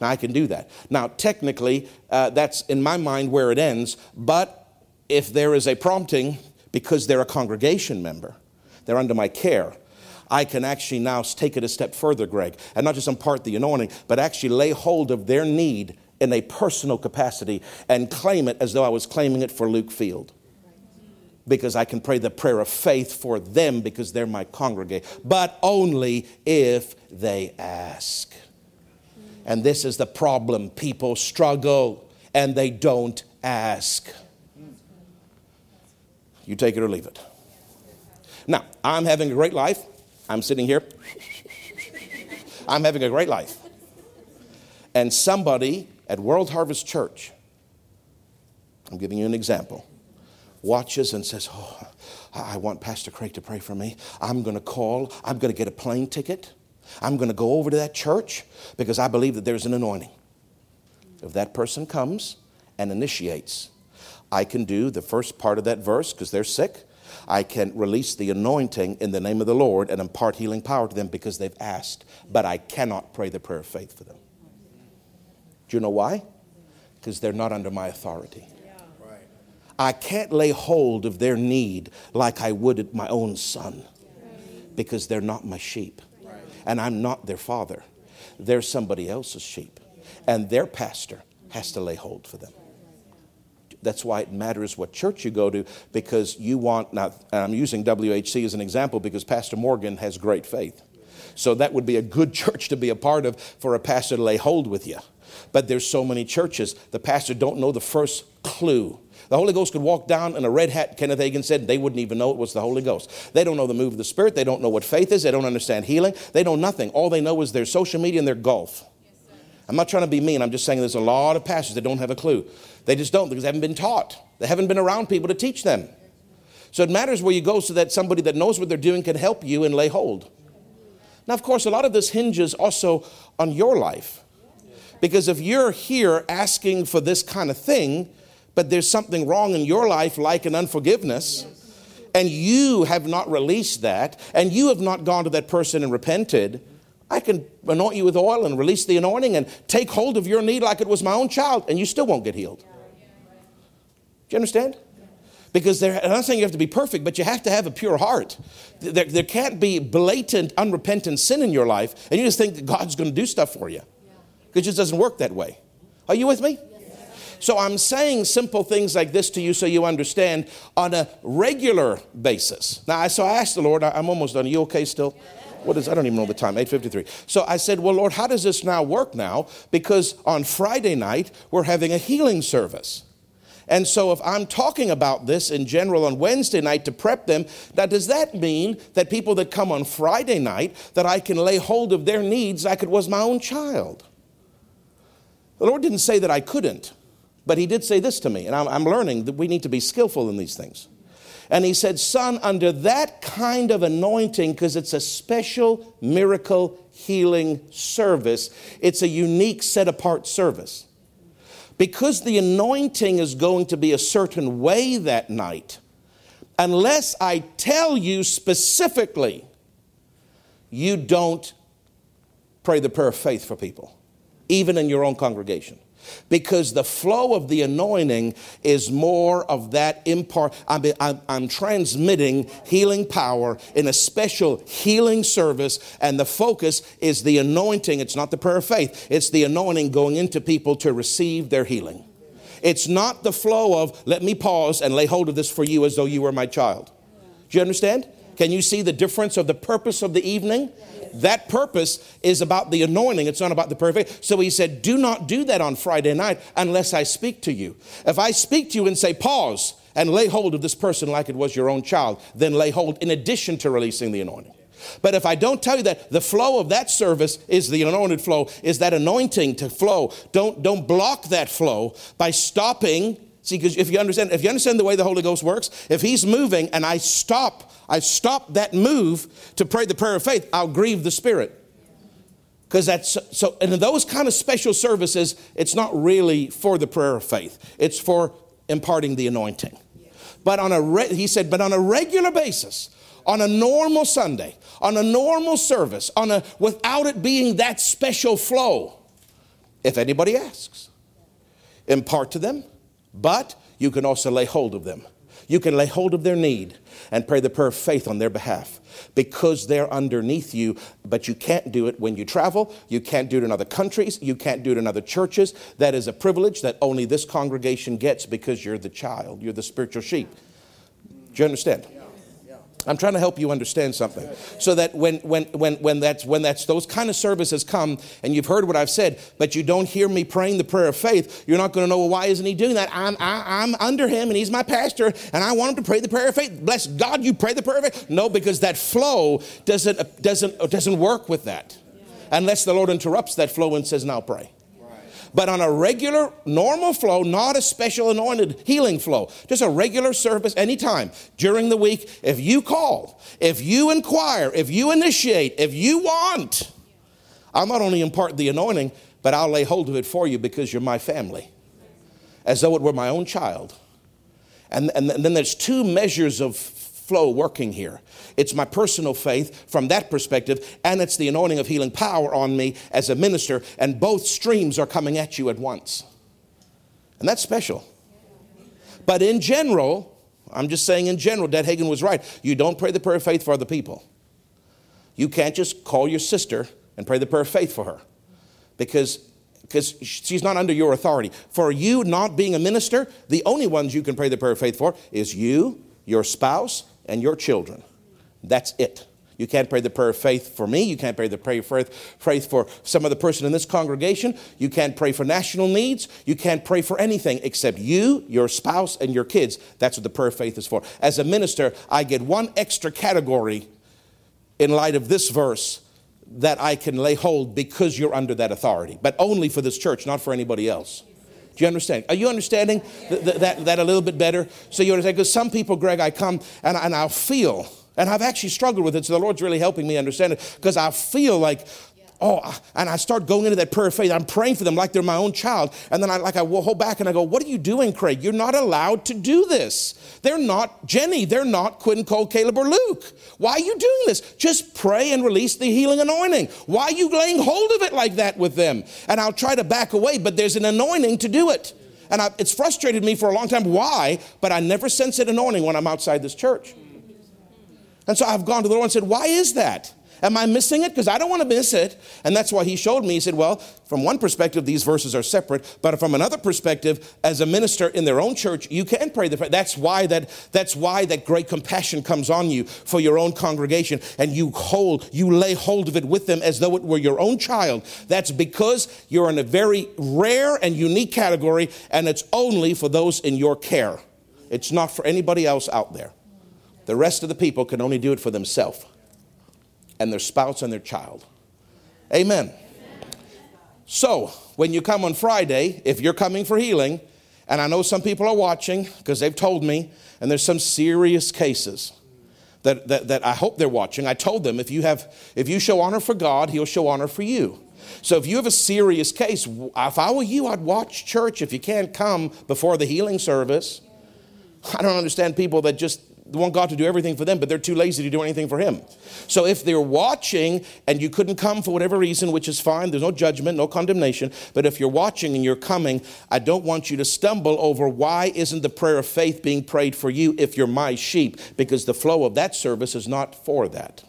Now I can do that. Now, technically, uh, that's in my mind where it ends, but if there is a prompting because they're a congregation member, they're under my care. I can actually now take it a step further, Greg, and not just impart the anointing, but actually lay hold of their need in a personal capacity and claim it as though I was claiming it for Luke Field. Because I can pray the prayer of faith for them because they're my congregate, but only if they ask. And this is the problem. People struggle and they don't ask. You take it or leave it. Now, I'm having a great life. I'm sitting here. *laughs* I'm having a great life. And somebody at World Harvest Church, I'm giving you an example, watches and says, Oh, I want Pastor Craig to pray for me. I'm going to call, I'm going to get a plane ticket. I'm going to go over to that church because I believe that there's an anointing. If that person comes and initiates, I can do the first part of that verse because they're sick. I can release the anointing in the name of the Lord and impart healing power to them because they've asked, but I cannot pray the prayer of faith for them. Do you know why? Because they're not under my authority. I can't lay hold of their need like I would at my own son because they're not my sheep. And I'm not their father. They're somebody else's sheep. And their pastor has to lay hold for them. That's why it matters what church you go to because you want, now, I'm using WHC as an example because Pastor Morgan has great faith. So that would be a good *laughs* church to be a part of for a pastor to lay hold with you. But there's so many churches, the pastor don't know the first clue. The Holy Ghost could walk down in a red hat, Kenneth Hagin said, they wouldn't even know it was the Holy Ghost. They don't know the move of the Spirit. They don't know what faith is. They don't understand healing. They know nothing. All they know is their social media and their golf. I'm not trying to be mean. I'm just saying there's a lot of pastors that don't have a clue. They just don't because they haven't been taught. They haven't been around people to teach them. So it matters where you go so that somebody that knows what they're doing can help you and lay hold. Now, of course, a lot of this hinges also on your life. Because if you're here asking for this kind of thing, but there's something wrong in your life, like an unforgiveness, and you have not released that, and you have not gone to that person and repented, I can anoint you with oil and release the anointing and take hold of your need like it was my own child, and you still won't get healed. Do you understand? Because there, I'm not saying you have to be perfect, but you have to have a pure heart. There, there can't be blatant, unrepentant sin in your life, and you just think that God's going to do stuff for you. It just doesn't work that way. Are you with me? So I'm saying simple things like this to you so you understand on a regular basis. Now, so I asked the Lord, I'm almost done. Are you okay still? What is, I don't even know the time, 8.53. So I said, well, Lord, how does this now work now? Because on Friday night, we're having a healing service. And so, if I'm talking about this in general on Wednesday night to prep them, now does that mean that people that come on Friday night that I can lay hold of their needs like it was my own child? The Lord didn't say that I couldn't, but He did say this to me, and I'm, learning that we need to be skillful in these things. And He said, Son, under that kind of anointing, because it's a special miracle healing service, it's a unique set apart service. Because the anointing is going to be a certain way that night, unless I tell you specifically, you don't pray the prayer of faith for people even in your own congregation. Because the flow of the anointing is more of that impart. I'm, I'm, I'm, transmitting healing power in a special healing service, and the focus is the anointing. It's not the prayer of faith, it's the anointing going into people to receive their healing. It's not the flow of, let me pause and lay hold of this for you as though you were my child. Do you understand? Can you see the difference of the purpose of the evening? That purpose is about the anointing, it's not about the perfect. So he said, Do not do that on Friday night unless I speak to you. If I speak to you and say, Pause and lay hold of this person like it was your own child, then lay hold in addition to releasing the anointing. But if I don't tell you that the flow of that service is the anointed flow, is that anointing to flow, don't, don't block that flow by stopping. See, because if you understand, if you understand the way the Holy Ghost works, if He's moving and I stop I stop that move to pray the prayer of faith, I'll grieve the Spirit. Because that's so, and in those kind of special services, it's not really for the prayer of faith, it's for imparting the anointing. But on a, re, he said, but on a regular basis, on a normal Sunday, on a normal service, on a, without it being that special flow, if anybody asks, impart to them, but you can also lay hold of them. You can lay hold of their need and pray the prayer of faith on their behalf because they're underneath you, but you can't do it when you travel. You can't do it in other countries. You can't do it in other churches. That is a privilege that only this congregation gets because you're the child, you're the spiritual sheep. Do you understand? I'm trying to help you understand something. So that when, when, when, when, that's, when that's those kind of services come, and you've heard what I've said, but you don't hear me praying the prayer of faith, you're not going to know, well, why isn't he doing that? I'm, I, am i am under him, and he's my pastor, and I want him to pray the prayer of faith. Bless God, you pray the prayer of faith. No, because that flow doesn't, doesn't, doesn't work with that. Unless the Lord interrupts that flow and says, now pray but on a regular, normal flow, not a special anointed healing flow, just a regular service anytime during the week. If you call, if you inquire, if you initiate, if you want, I'll not only impart the anointing, but I'll lay hold of it for you because you're my family, as though it were my own child. And, and, then there's two measures of flow working here. It's my personal faith from that perspective, and it's the anointing of healing power on me as a minister, and both streams are coming at you at once. And that's special. But in general, I'm just saying in general, Dad Hagin was right. You don't pray the prayer of faith for other people. You can't just call your sister and pray the prayer of faith for her because because she's not under your authority. For you not being a minister, the only ones you can pray the prayer of faith for is you, your spouse, and your children. That's it. You can't pray the prayer of faith for me. You can't pray the prayer of faith for some other person in this congregation. You can't pray for national needs. You can't pray for anything except you, your spouse, and your kids. That's what the prayer of faith is for. As a minister, I get one extra category in light of this verse that I can lay hold because you're under that authority, but only for this church, not for anybody else. Do you understand? Are you understanding th- th- that, that a little bit better? So you understand? Because some people, Greg, I come and, and I'll feel, and I've actually struggled with it, so the Lord's really helping me understand it, because I feel like oh, and I start going into that prayer of faith. I'm praying for them like they're my own child. And then I like I hold back and I go, what are you doing, Craig? You're not allowed to do this. They're not Jenny. They're not Quentin, Cole, Caleb, or Luke. Why are you doing this? Just pray and release the healing anointing. Why are you laying hold of it like that with them? And I'll try to back away, but there's an anointing to do it. And I, it's frustrated me for a long time. Why? But I never sense an anointing when I'm outside this church. And so I've gone to the Lord and said, Why is that? Am I missing it? Because I don't want to miss it. And that's why he showed me. He said, Well, from one perspective, these verses are separate, but from another perspective, as a minister in their own church, you can pray the prayer. That's why that that's why that great compassion comes on you for your own congregation, and you hold, you lay hold of it with them as though it were your own child. That's because you're in a very rare and unique category, and it's only for those in your care. It's not for anybody else out there. The rest of the people can only do it for themselves and their spouse and their child. Amen. So, when you come on Friday, if you're coming for healing, and I know some people are watching because they've told me, and there's some serious cases that, that, that I hope they're watching. I told them if you, have, if you show honor for God, He'll show honor for you. So if you have a serious case, if I were you, I'd watch church if you can't come before the healing service. I don't understand people that just want God to do everything for them, but they're too lazy to do anything for Him. So if they're watching and you couldn't come for whatever reason, which is fine, there's no judgment, no condemnation, but if you're watching and you're coming, I don't want you to stumble over why isn't the prayer of faith being prayed for you if you're my sheep, because the flow of that service is not for that.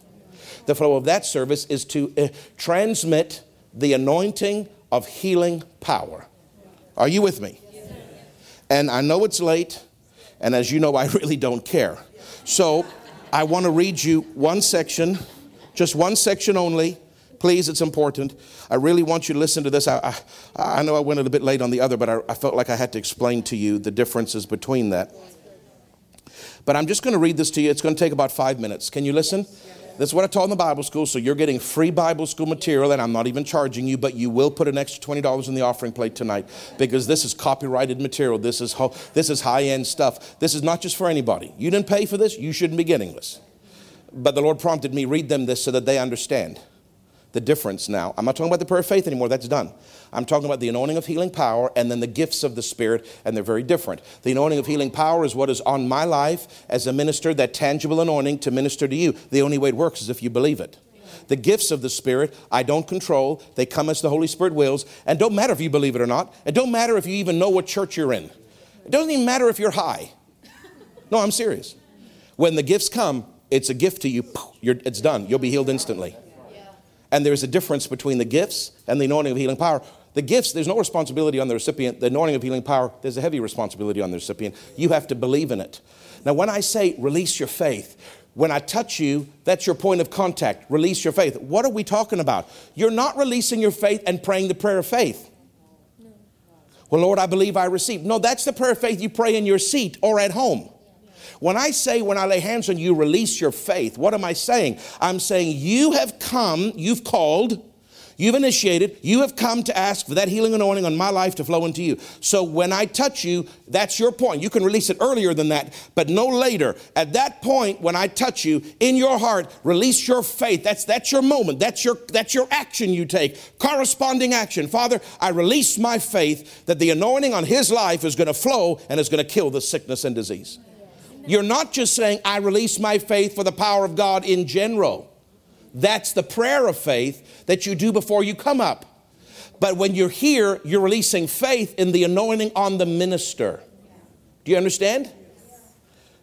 The flow of that service is to uh, transmit the anointing of healing power. Are you with me? And I know it's late, and as you know, I *laughs* really don't care. So I want to read you one section, just one section only. Please, it's important. I really want you to listen to this. I, I, I know I went a little bit late on the other, but I, I felt like I had to explain to you the differences between that. But I'm just going to read this to you. It's going to take about five minutes. Can you listen? This is what I taught in the Bible school. So you're getting free Bible school material, and I'm not even charging you, but you will put an extra $20 in the offering plate tonight because this is copyrighted material. This is, ho- this is high end stuff. This is not just for anybody. You didn't pay for this, you shouldn't be getting this. But the Lord prompted me, read them this so that they understand the difference now. I'm not talking about the prayer of faith anymore, that's done. I'm talking about the anointing of healing power and then the gifts of the Spirit, and they're very different. The anointing of healing power is what is on my life as a minister, that tangible anointing to minister to you. The only way it works is if you believe it. The gifts of the Spirit, I don't control. They come as the Holy Spirit wills. And don't matter if you believe it or not. It don't matter if you even know what church you're in. It doesn't even matter if you're high. No, I'm serious. When the gifts come, it's a gift to you. it's done. You'll be healed instantly. And there's a difference between the gifts and the anointing of healing power. The gifts, there's no responsibility on the recipient. The anointing of healing power, there's a heavy responsibility on the recipient. You have to believe in it. Now, when I say release your faith, when I touch you, that's your point of contact. Release your faith. What are we talking about? You're not releasing your faith and praying the prayer of faith. Well, Lord, I believe I receive. No, that's the prayer of faith you pray in your seat or at home. When I say, when I lay hands on you, release your faith, what am I saying? I'm saying you have come, you've called, You've initiated, you have come to ask for that healing anointing on my life to flow into you. So when I touch you, that's your point. You can release it earlier than that, but no later. At that point, when I touch you in your heart, release your faith. That's, that's your moment. That's your, that's your action you take. Corresponding action. Father, I release my faith that the anointing on his life is going to flow and is going to kill the sickness and disease. You're not just saying, I release my faith for the power of God in general. That's the prayer of faith that you do before you come up. But when you're here, you're releasing faith in the anointing on the minister. Do you understand?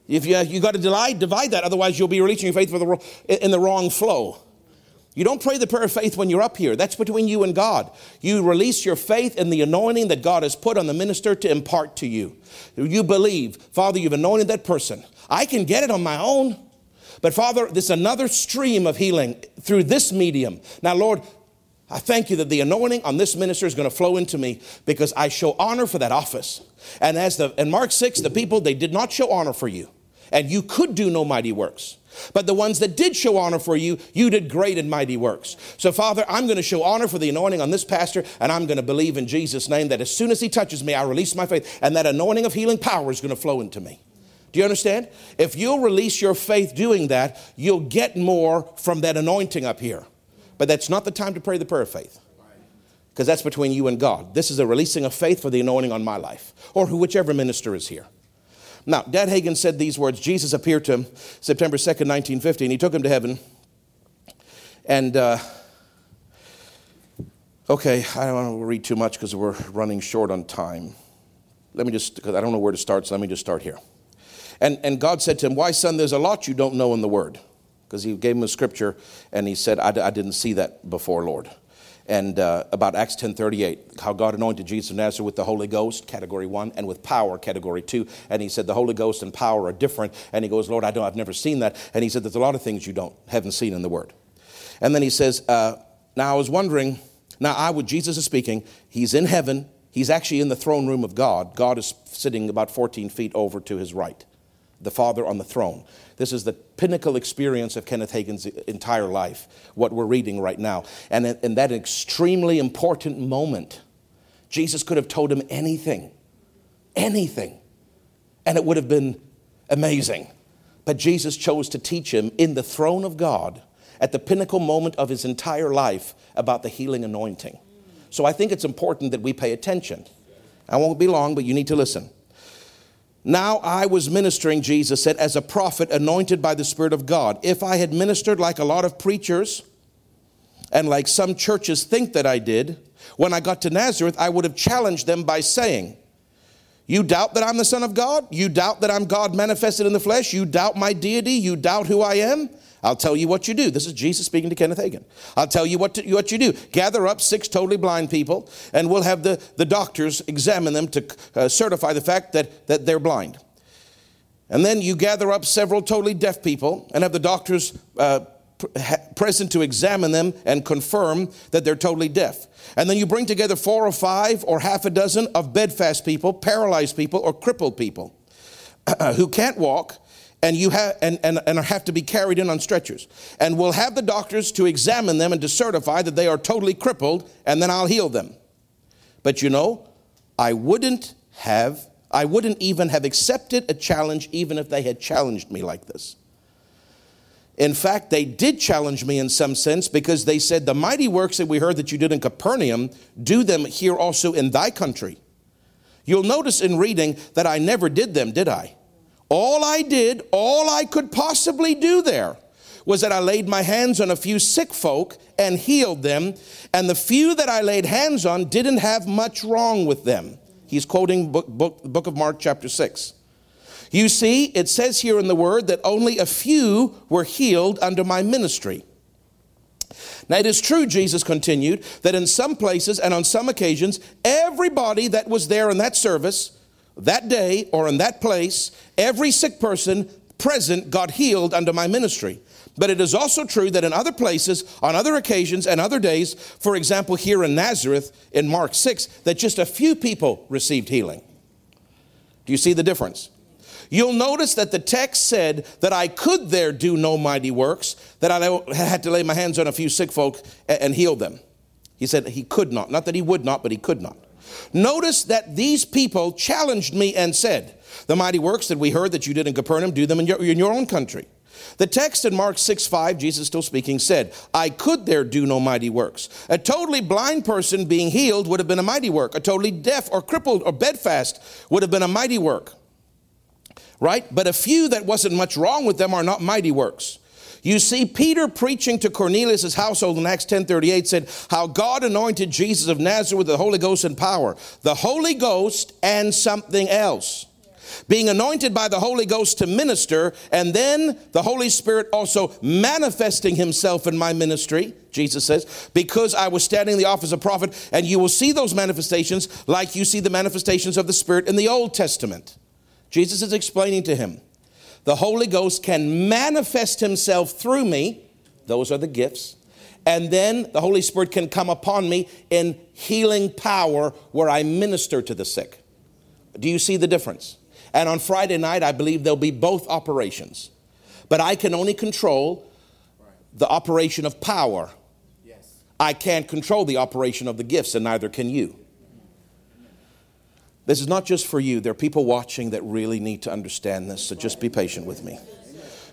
If you you got to divide, divide that, otherwise you'll be releasing your faith for the, in the wrong flow. You don't pray the prayer of faith when you're up here. That's between you and God. You release your faith in the anointing that God has put on the minister to impart to you. You believe, Father, you've anointed that person. I can get it on my own. But Father, this is another stream of healing through this medium. Now, Lord, I thank you that the anointing on this minister is going to flow into me because I show honor for that office. And as the in Mark 6, the people they did not show honor for you. And you could do no mighty works. But the ones that did show honor for you, you did great and mighty works. So, Father, I'm going to show honor for the anointing on this pastor, and I'm going to believe in Jesus' name that as soon as he touches me, I release my faith, and that anointing of healing power is going to flow into me. Do you understand? If you'll release your faith doing that, you'll get more from that anointing up here. But that's not the time to pray the prayer of faith. Because that's between you and God. This is a releasing of faith for the anointing on my life, or whichever minister is here. Now, Dad Hagin said these words. Jesus appeared to him September 2nd, 1950, and he took him to heaven. And, uh, okay, I don't want to read too much because we're running short on time. Let me just, because I don't know where to start, so let me just start here. And, and God said to him, Why, son, there's a lot you don't know in the Word. Because he gave him a scripture, and he said, I, I didn't see that before, Lord and uh, about Acts 10:38, how God anointed Jesus of Nazareth with the Holy Ghost, category one, and with power, category two. And he said the Holy Ghost and power are different. And he goes, Lord, I don't, I've never seen that. And he said, there's a lot of things you don't haven't seen in the Word. And then he says, uh, now I was wondering, now I would Jesus is speaking. He's in heaven. He's actually in the throne room of God. God is sitting about 14 feet over to his right the Father on the throne. This is the pinnacle experience of Kenneth Hagin's entire life, what we're reading right now. And in that extremely important moment, Jesus could have told him anything, anything, and it would have been amazing. But Jesus chose to teach him in the throne of God at the pinnacle moment of his entire life about the healing anointing. So I think it's important that we pay attention. I won't be long, but you need to listen. Now I was ministering, Jesus said, as a prophet anointed by the Spirit of God. If I had ministered like a lot of preachers and like some churches think that I did, when I got to Nazareth, I would have challenged them by saying, You doubt that I'm the Son of God? You doubt that I'm God manifested in the flesh? You doubt my deity? You doubt who I am? I'll tell you what you do. This is Jesus speaking to Kenneth Hagin. I'll tell you what, to, what you do. Gather up six totally blind people, and we'll have the, the doctors examine them to uh, certify the fact that, that they're blind. And then you gather up several totally deaf people and have the doctors uh, present to examine them and confirm that they're totally deaf. And then you bring together four or five or half a dozen of bedfast people, paralyzed people, or crippled people *clears throat* who can't walk and you have and, and, and have to be carried in on stretchers. And we'll have the doctors to examine them and to certify that they are totally crippled and then i'll heal them. But you know i wouldn't have i wouldn't even have accepted a challenge even if they had challenged me like this in fact they did challenge me in some sense because they said the mighty works that we heard that you did in capernaum do them here also in thy country you'll notice in reading that i never did them did i all I did, all I could possibly do there, was that I laid my hands on a few sick folk and healed them, and the few that I laid hands on didn't have much wrong with them. He's quoting book, book, book of Mark, chapter 6. You see, it says here in the word that only a few were healed under my ministry. Now, it is true, Jesus continued, that in some places and on some occasions, everybody that was there in that service that day or in that place, every sick person present got healed under my ministry. But it is also true that in other places, on other occasions, and other days, for example, here in Nazareth in Mark 6, that just a few people received healing. Do you see the difference? You'll notice that the text said that I could there do no mighty works, that I had to lay my hands on a few sick folk and heal them. He said he could not. Not that he would not, but he could not. Notice that these people challenged me and said, The mighty works that we heard that you did in Capernaum, do them in your, in your own country. The text in Mark 6 5, Jesus still speaking, said, I could there do no mighty works. A totally blind person being healed would have been a mighty work. A totally deaf or crippled or bedfast would have been a mighty work. Right? But a few that wasn't much wrong with them are not mighty works. You see, Peter preaching to Cornelius' household in Acts 10:38 said, How God anointed Jesus of Nazareth with the Holy Ghost and power. The Holy Ghost and something else. Being anointed by the Holy Ghost to minister, and then the Holy Spirit also manifesting himself in my ministry, Jesus says, because I was standing in the office of prophet, and you will see those manifestations like you see the manifestations of the Spirit in the Old Testament. Jesus is explaining to him the Holy Ghost can manifest himself through me. Those are the gifts. And then the Holy Spirit can come upon me in healing power where I minister to the sick. Do you see the difference? And on Friday night, I believe there'll be both operations. But I can only control the operation of power. Yes. I can't control the operation of the gifts, and neither can you. This is not just for you. There are people watching that really need to understand this, so just be patient with me.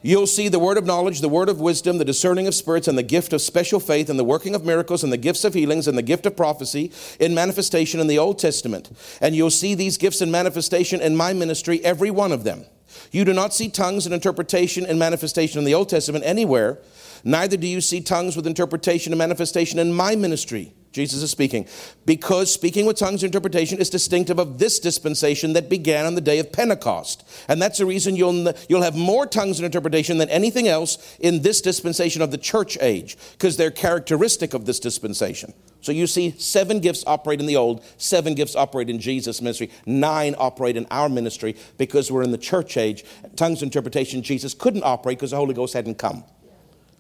You'll see the word of knowledge, the word of wisdom, the discerning of spirits, and the gift of special faith, and the working of miracles, and the gifts of healings, and the gift of prophecy in manifestation in the Old Testament. And you'll see these gifts in manifestation in my ministry, every one of them. You do not see tongues and interpretation and manifestation in the Old Testament anywhere, neither do you see tongues with interpretation and manifestation in my ministry. Jesus is speaking. Because speaking with tongues interpretation is distinctive of this dispensation that began on the day of Pentecost. And that's the reason you'll, you'll have more tongues and interpretation than anything else in this dispensation of the church age, because they're characteristic of this dispensation. So you see seven gifts operate in the old, seven gifts operate in Jesus' ministry, nine operate in our ministry because we're in the church age. Tongues interpretation, Jesus couldn't operate because the Holy Ghost hadn't come.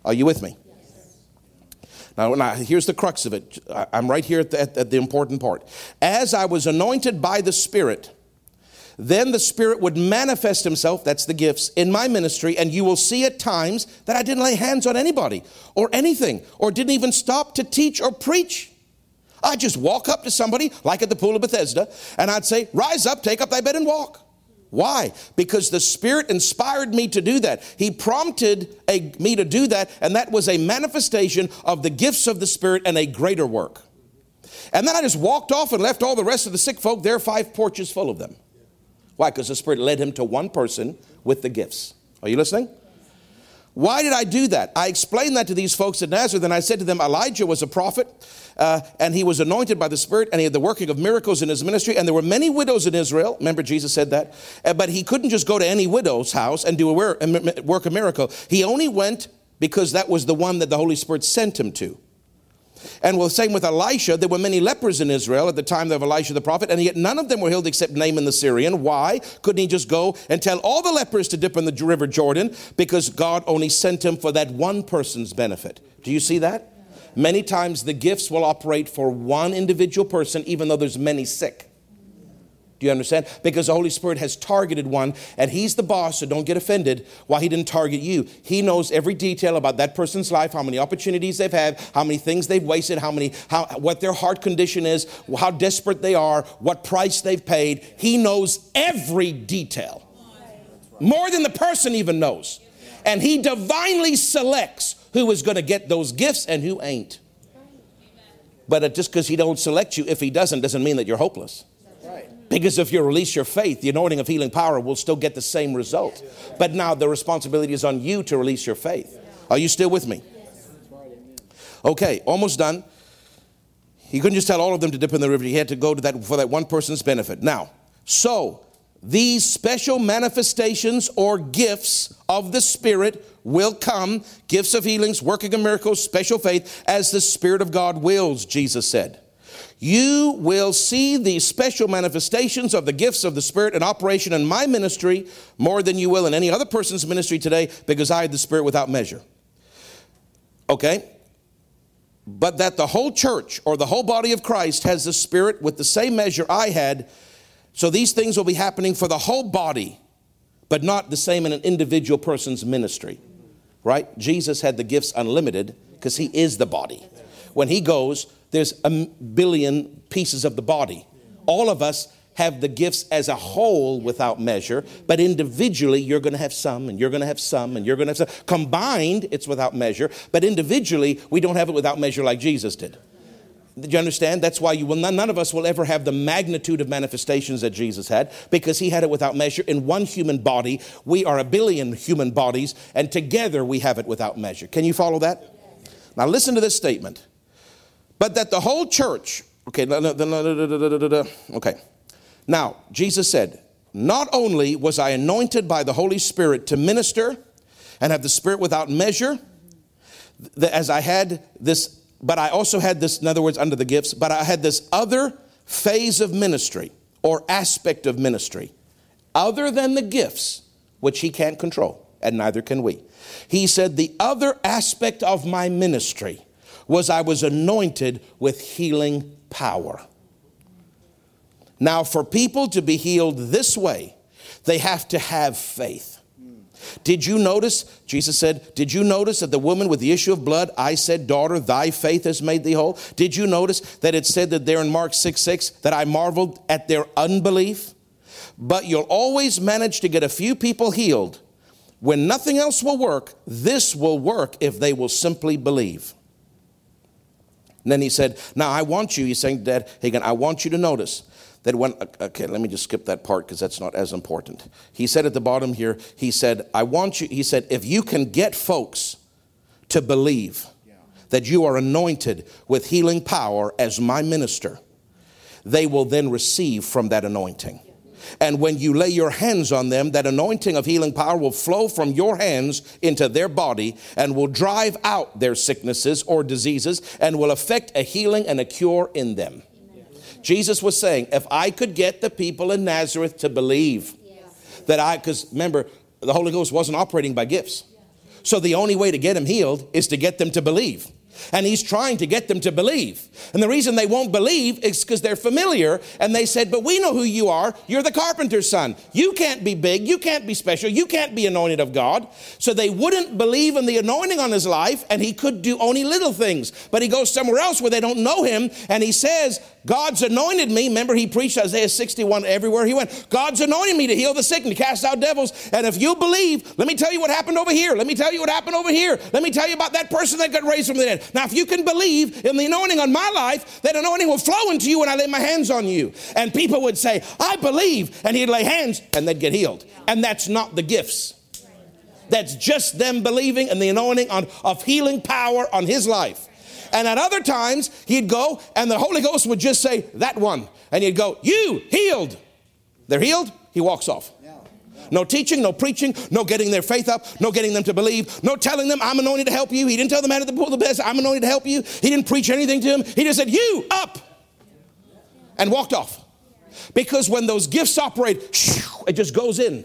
Are you with me? Now, now, here's the crux of it. I'm right here at the, at the important part. As I was anointed by the Spirit, then the Spirit would manifest Himself, that's the gifts, in my ministry, and you will see at times that I didn't lay hands on anybody or anything, or didn't even stop to teach or preach. I'd just walk up to somebody, like at the pool of Bethesda, and I'd say, Rise up, take up thy bed, and walk. Why? Because the Spirit inspired me to do that. He prompted a, me to do that, and that was a manifestation of the gifts of the Spirit and a greater work. And then I just walked off and left all the rest of the sick folk there, five porches full of them. Why? Because the Spirit led him to one person with the gifts. Are you listening? Why did I do that? I explained that to these folks at Nazareth, and I said to them, Elijah was a prophet, uh, and he was anointed by the Spirit, and he had the working of miracles in his ministry, and there were many widows in Israel. Remember, Jesus said that? Uh, but he couldn't just go to any widow's house and do a work a miracle. He only went because that was the one that the Holy Spirit sent him to. And well, same with Elisha. There were many lepers in Israel at the time of Elisha the prophet, and yet none of them were healed except Naaman the Syrian. Why? Couldn't he just go and tell all the lepers to dip in the river Jordan? Because God only sent him for that one person's benefit. Do you see that? Many times the gifts will operate for one individual person, even though there's many sick. Do you understand? Because the Holy Spirit has targeted one and He's the boss, so don't get offended why He didn't target you. He knows every detail about that person's life, how many opportunities they've had, how many things they've wasted, how many, how, what their heart condition is, how desperate they are, what price they've paid. He knows every detail. More than the person even knows. And He divinely selects who is going to get those gifts and who ain't. But just because He don't select you, if He doesn't, doesn't mean that you're hopeless. Because if you release your faith, the anointing of healing power will still get the same result. But now the responsibility is on you to release your faith. Are you still with me? Okay, almost done. He couldn't just tell all of them to dip in the river. He had to go to that for that one person's benefit. Now, so these special manifestations or gifts of the Spirit will come gifts of healings, working of miracles, special faith, as the Spirit of God wills, Jesus said you will see these special manifestations of the gifts of the Spirit in operation in my ministry more than you will in any other person's ministry today because I had the Spirit without measure. Okay? But that the whole church or the whole body of Christ has the Spirit with the same measure I had. So these things will be happening for the whole body, but not the same in an individual person's ministry. Right? Jesus had the gifts unlimited because he is the body. When he goes, there's a billion pieces of the body. All of us have the gifts as a whole without measure, but individually you're going to have some and you're going to have some and you're going to have some. Combined, it's without measure, but individually we don't have it without measure like Jesus did. Do you understand? That's why you will none, none of us will ever have the magnitude of manifestations that Jesus had because he had it without measure in one human body. We are a billion human bodies, and together we have it without measure. Can you follow that? Now listen to this statement. But that the whole church, okay, okay. Now, Jesus said, Not only was I anointed by the Holy Spirit to minister and have the Spirit without measure, as I had this, but I also had this, in other words, under the gifts, but I had this other phase of ministry or aspect of ministry other than the gifts, which he can't control, and neither can we. He said, The other aspect of my ministry was I was anointed with healing power. Now, for people to be healed this way, they have to have faith. Did you notice? Jesus said, Did you notice that the woman with the issue of blood, I said, Daughter, thy faith has made thee whole? Did you notice that it said that there in Mark 6 6 that I marveled at their unbelief? But you'll always manage to get a few people healed. When nothing else will work, this will work if they will simply believe. And then he said, Now I want you, he's saying, Dad Hagin, I want you to notice that when, uh, okay, let me just skip that part because that's not as important. He said at the bottom here, he said, I want you, he said, if you can get folks to believe that you are anointed with healing power as my minister, they will then receive from that anointing. And when you lay your hands on them, that anointing of healing power will flow from your hands into their body and will drive out their sicknesses or diseases and will affect a healing and a cure in them. Jesus was saying, if I could get the people in Nazareth to believe yes. that I, because remember, the Holy Ghost wasn't operating by gifts. So the only way to get them healed is to get them to believe and he's trying to get them to believe. And the reason they won't believe is because they're familiar and they said, But we know who you are. You're the carpenter's son. You can't be big. You can't be special. You can't be anointed of God. So they wouldn't believe in the anointing on his life and he could do only little things. But he goes somewhere else where they don't know him and he says, God's anointed me. Remember, he preached Isaiah 61 everywhere he went. God's anointed me to heal the sick and to cast out devils. And if you believe, let me tell you what happened over here. Let me tell you what happened over here. Let me tell you about that person that got raised from the dead. Now, if you can believe in the anointing on my life, that anointing will flow into you when I lay my hands on you. And people would say, I believe. And he'd lay hands and they'd get healed. And that's not the gifts. That's just them believing in the anointing on, of healing power on his life. And at other times, he'd go and the Holy Ghost would just say, That one. And he'd go, You healed. They're healed. He walks off. No teaching, no preaching, no getting their faith up, no getting them to believe, no telling them, I'm anointed to help you. He didn't tell the man at the pool of Bethesda, I'm anointed to help you. He didn't preach anything to him. He just said, You up, and walked off. Because when those gifts operate, it just goes in.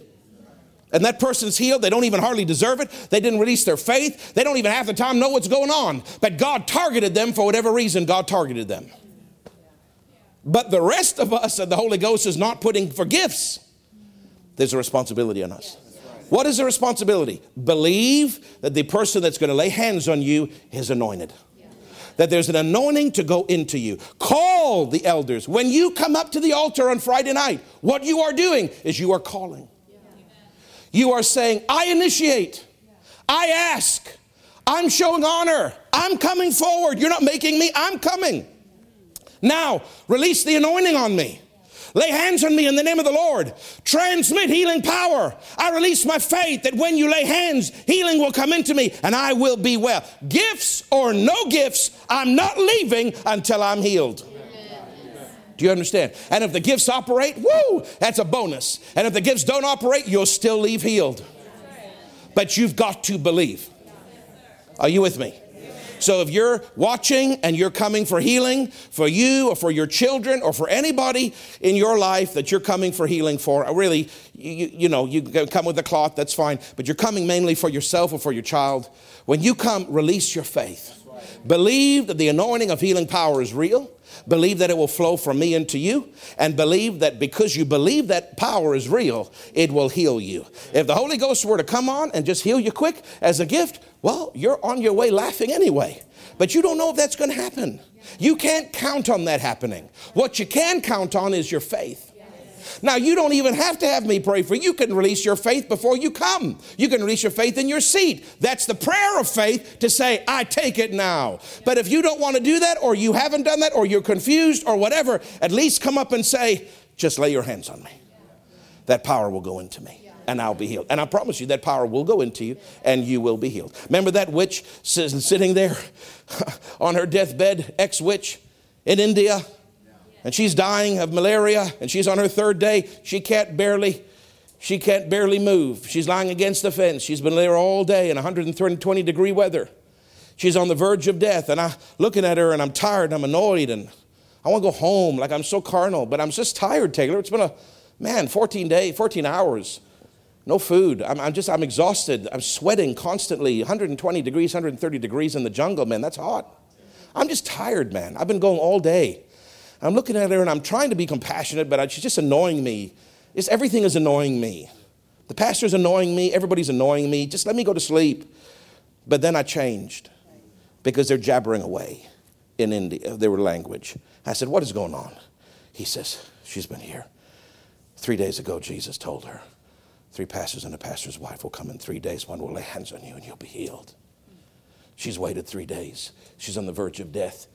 And that person's healed. They don't even hardly deserve it. They didn't release their faith. They don't even half the time know what's going on. But God targeted them for whatever reason God targeted them. But the rest of us and the Holy Ghost is not putting for gifts. There's a responsibility on us. What is the responsibility? Believe that the person that's going to lay hands on you is anointed. That there's an anointing to go into you. Call the elders. When you come up to the altar on Friday night, what you are doing is you are calling. You are saying, I initiate, I ask, I'm showing honor, I'm coming forward. You're not making me, I'm coming. Now, release the anointing on me. Lay hands on me in the name of the Lord. Transmit healing power. I release my faith that when you lay hands, healing will come into me and I will be well. Gifts or no gifts, I'm not leaving until I'm healed. Do you understand? And if the gifts operate, woo, that's a bonus. And if the gifts don't operate, you'll still leave healed. But you've got to believe. Are you with me? So if you're watching and you're coming for healing for you or for your children or for anybody in your life that you're coming for healing for, uh, really, you, you know, you can come with a cloth, that's fine, but you're coming mainly for yourself or for your child. When you come, release your faith. Believe that the anointing of healing power is real. Believe that it will flow from me into you, and believe that because you believe that power is real, it will heal you. If the Holy Ghost were to come on and just heal you quick as a gift, well, you're on your way laughing anyway. But you don't know if that's going to happen. You can't count on that happening. What you can count on is your faith. Now, you don't even have to have me pray for you. You can release your faith before you come. You can release your faith in your seat. That's the prayer of faith to say, I take it now. But if you don't want to do that, or you haven't done that, or you're confused, or whatever, at least come up and say, just lay your hands on me. That power will go into me and I'll be healed. And I promise you that power will go into you and you will be healed. Remember that witch sitting there *laughs* on her deathbed, ex witch in India? And she's dying of malaria and she's on her third day. She can't barely. She can't barely move. She's lying against the fence. She's been there all day in 120 degree weather. She's on the verge of death. And I'm looking at her and I'm tired and I'm annoyed and I want to go home. Like I'm so carnal, but I'm just tired, Taylor. It's been a, man, 14 days, 14 hours no food. I'm, I'm, just, I'm exhausted. I'm sweating constantly, 120 degrees, 130 degrees in the jungle, man. That's hot. I'm just tired, man. I've been going all day. I'm looking at her and I'm trying to be compassionate, but she's just annoying me. It's, everything is annoying me. The pastor's annoying me. Everybody's annoying me. Just let me go to sleep. But then I changed because they're jabbering away in India, uh, their language. I said, What is going on? He says, She's been here. Three days ago, Jesus told her, Three pastors and a pastor's wife will come in three days. One will lay hands on you and you'll be healed. She's waited three days. She's on the verge of death.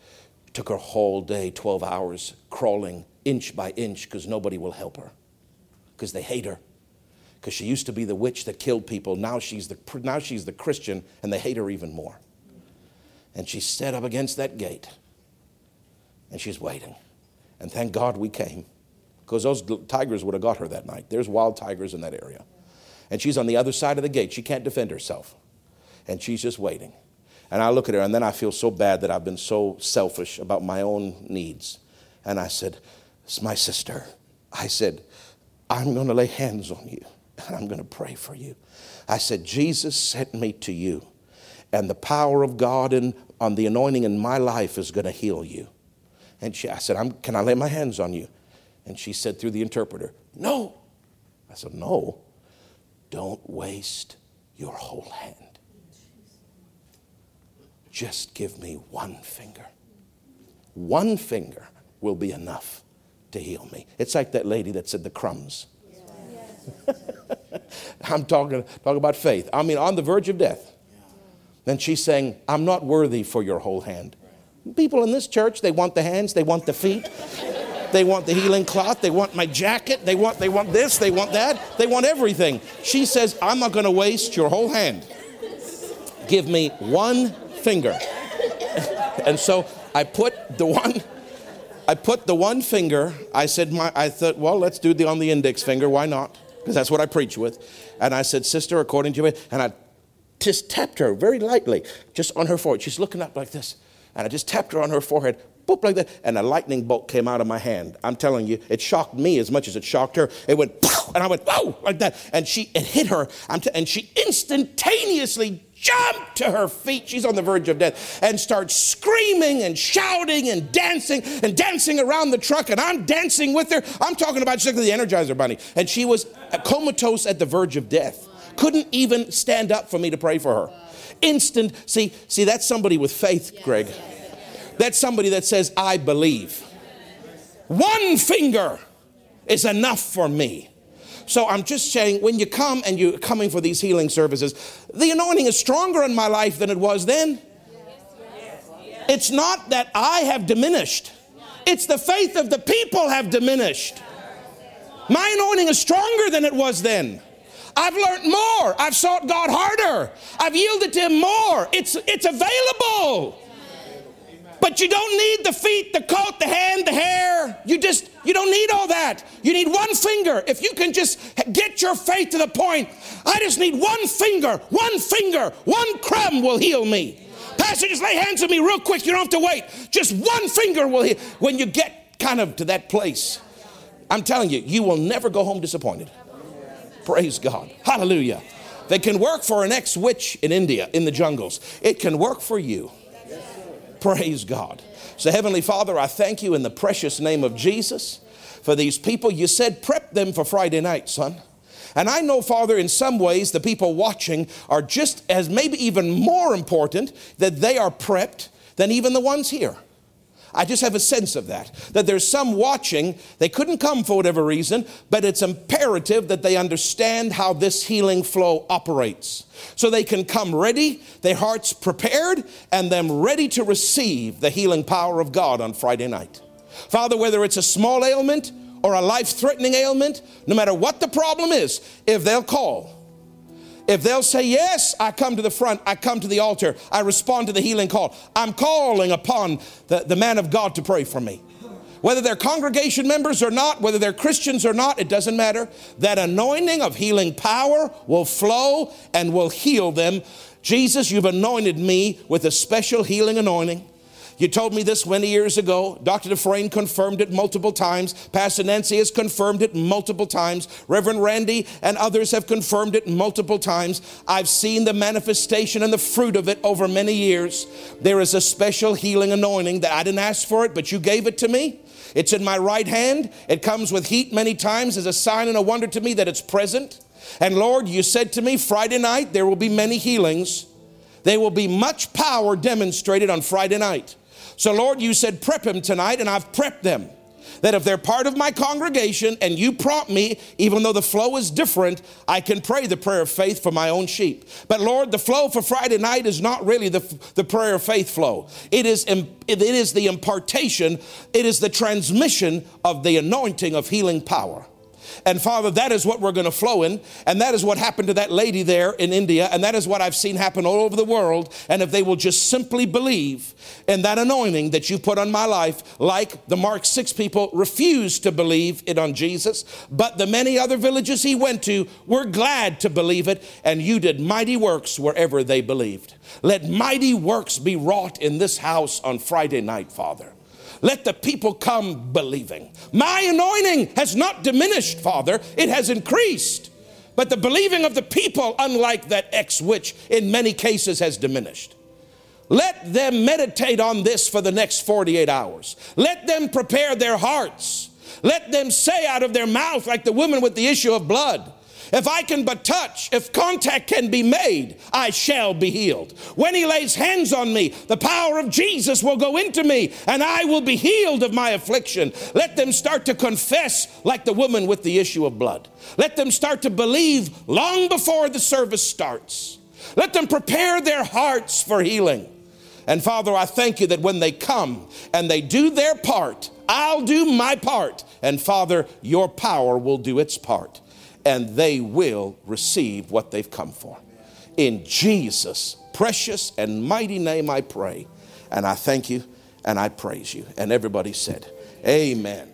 Took her whole day, 12 hours, crawling inch by inch because nobody will help her because they hate her. Because she used to be the witch that killed people. Now she's, the, now she's the Christian and they hate her even more. And she's set up against that gate and she's waiting. And thank God we came because those tigers would have got her that night. There's wild tigers in that area. And she's on the other side of the gate. She can't defend herself. And she's just waiting. And I look at her, and then I feel so bad that I've been so selfish about my own needs. And I said, It's my sister. I said, I'm going to lay hands on you, and I'm going to pray for you. I said, Jesus sent me to you, and the power of God in, on the anointing in my life is going to heal you. And she, I said, Can I lay my hands on you? And she said through the interpreter, No. I said, No. Don't waste your whole hand. Just give me one finger. One finger will be enough to heal me. It's like that lady that said the crumbs. *laughs* I'm talking, talking about faith. I mean, on the verge of death. Then she's saying, I'm not worthy for your whole hand. People in this church, they want the hands, they want the feet, *laughs* they want the healing cloth, they want my jacket, they want, they want this, they want that, they want everything. She says, I'm not going to waste your whole hand. Give me one finger. and so I put the one, I put the one finger, I said, my, I thought, well, let's do the on the index finger, why not? Because that's what I preach with. And I said, sister, according to it, and I just tapped her very lightly, just on her forehead. She's looking up like this. And I just tapped her on her forehead, boop, like that, and a lightning bolt came out of my hand. I'm telling you, it shocked me as much as it shocked her. It went, *laughs* and I went, whoa, like that. And she, it hit her, t- and she instantaneously jumped to her feet. She's on the verge of death and starts screaming and shouting and dancing and dancing around the truck. And I'm dancing with her. I'm talking about just like the Energizer Bunny. And she was comatose at the verge of death. Couldn't even stand up for me to pray for her. Instant. See, see, that's somebody with faith, Greg. That's somebody that says, I believe. One finger is enough for me. So I'm just saying, when you come and you're coming for these healing services, the anointing is stronger in my life than it was then. It's not that I have diminished, it's the faith of the people have diminished. My anointing is stronger than it was then. I've learned more. I've sought God harder. I've yielded to Him more. It's, it's available. But you don't need the feet, the coat, the hand, the hair. You just, you don't need all that. You need one finger. If you can just get your faith to the point, I just need one finger, one finger, one crumb will heal me. Pastor, just lay hands on me real quick. You don't have to wait. Just one finger will heal. When you get kind of to that place, I'm telling you, you will never go home disappointed. Praise God. Hallelujah. They can work for an ex witch in India in the jungles. It can work for you. Praise God. So, Heavenly Father, I thank you in the precious name of Jesus for these people. You said prep them for Friday night, son. And I know, Father, in some ways, the people watching are just as maybe even more important that they are prepped than even the ones here. I just have a sense of that. That there's some watching, they couldn't come for whatever reason, but it's imperative that they understand how this healing flow operates. So they can come ready, their hearts prepared, and them ready to receive the healing power of God on Friday night. Father, whether it's a small ailment or a life threatening ailment, no matter what the problem is, if they'll call, if they'll say, Yes, I come to the front, I come to the altar, I respond to the healing call, I'm calling upon the, the man of God to pray for me. Whether they're congregation members or not, whether they're Christians or not, it doesn't matter. That anointing of healing power will flow and will heal them. Jesus, you've anointed me with a special healing anointing. You told me this many years ago. Dr. Dufresne confirmed it multiple times. Pastor Nancy has confirmed it multiple times. Reverend Randy and others have confirmed it multiple times. I've seen the manifestation and the fruit of it over many years. There is a special healing anointing that I didn't ask for it, but you gave it to me. It's in my right hand. It comes with heat many times as a sign and a wonder to me that it's present. And Lord, you said to me Friday night there will be many healings. There will be much power demonstrated on Friday night. So, Lord, you said prep them tonight, and I've prepped them that if they're part of my congregation and you prompt me, even though the flow is different, I can pray the prayer of faith for my own sheep. But Lord, the flow for Friday night is not really the, the prayer of faith flow. It is, it is the impartation, it is the transmission of the anointing of healing power. And Father, that is what we're going to flow in. And that is what happened to that lady there in India. And that is what I've seen happen all over the world. And if they will just simply believe in that anointing that you put on my life, like the Mark 6 people refused to believe it on Jesus, but the many other villages he went to were glad to believe it. And you did mighty works wherever they believed. Let mighty works be wrought in this house on Friday night, Father. Let the people come believing. My anointing has not diminished, Father, it has increased. But the believing of the people, unlike that ex witch, in many cases has diminished. Let them meditate on this for the next 48 hours. Let them prepare their hearts. Let them say out of their mouth, like the woman with the issue of blood, if I can but touch, if contact can be made, I shall be healed. When he lays hands on me, the power of Jesus will go into me and I will be healed of my affliction. Let them start to confess like the woman with the issue of blood. Let them start to believe long before the service starts. Let them prepare their hearts for healing. And Father, I thank you that when they come and they do their part, I'll do my part. And Father, your power will do its part and they will receive what they've come for. In Jesus' precious and mighty name, I pray. And I thank you and I praise you. And everybody said, Amen.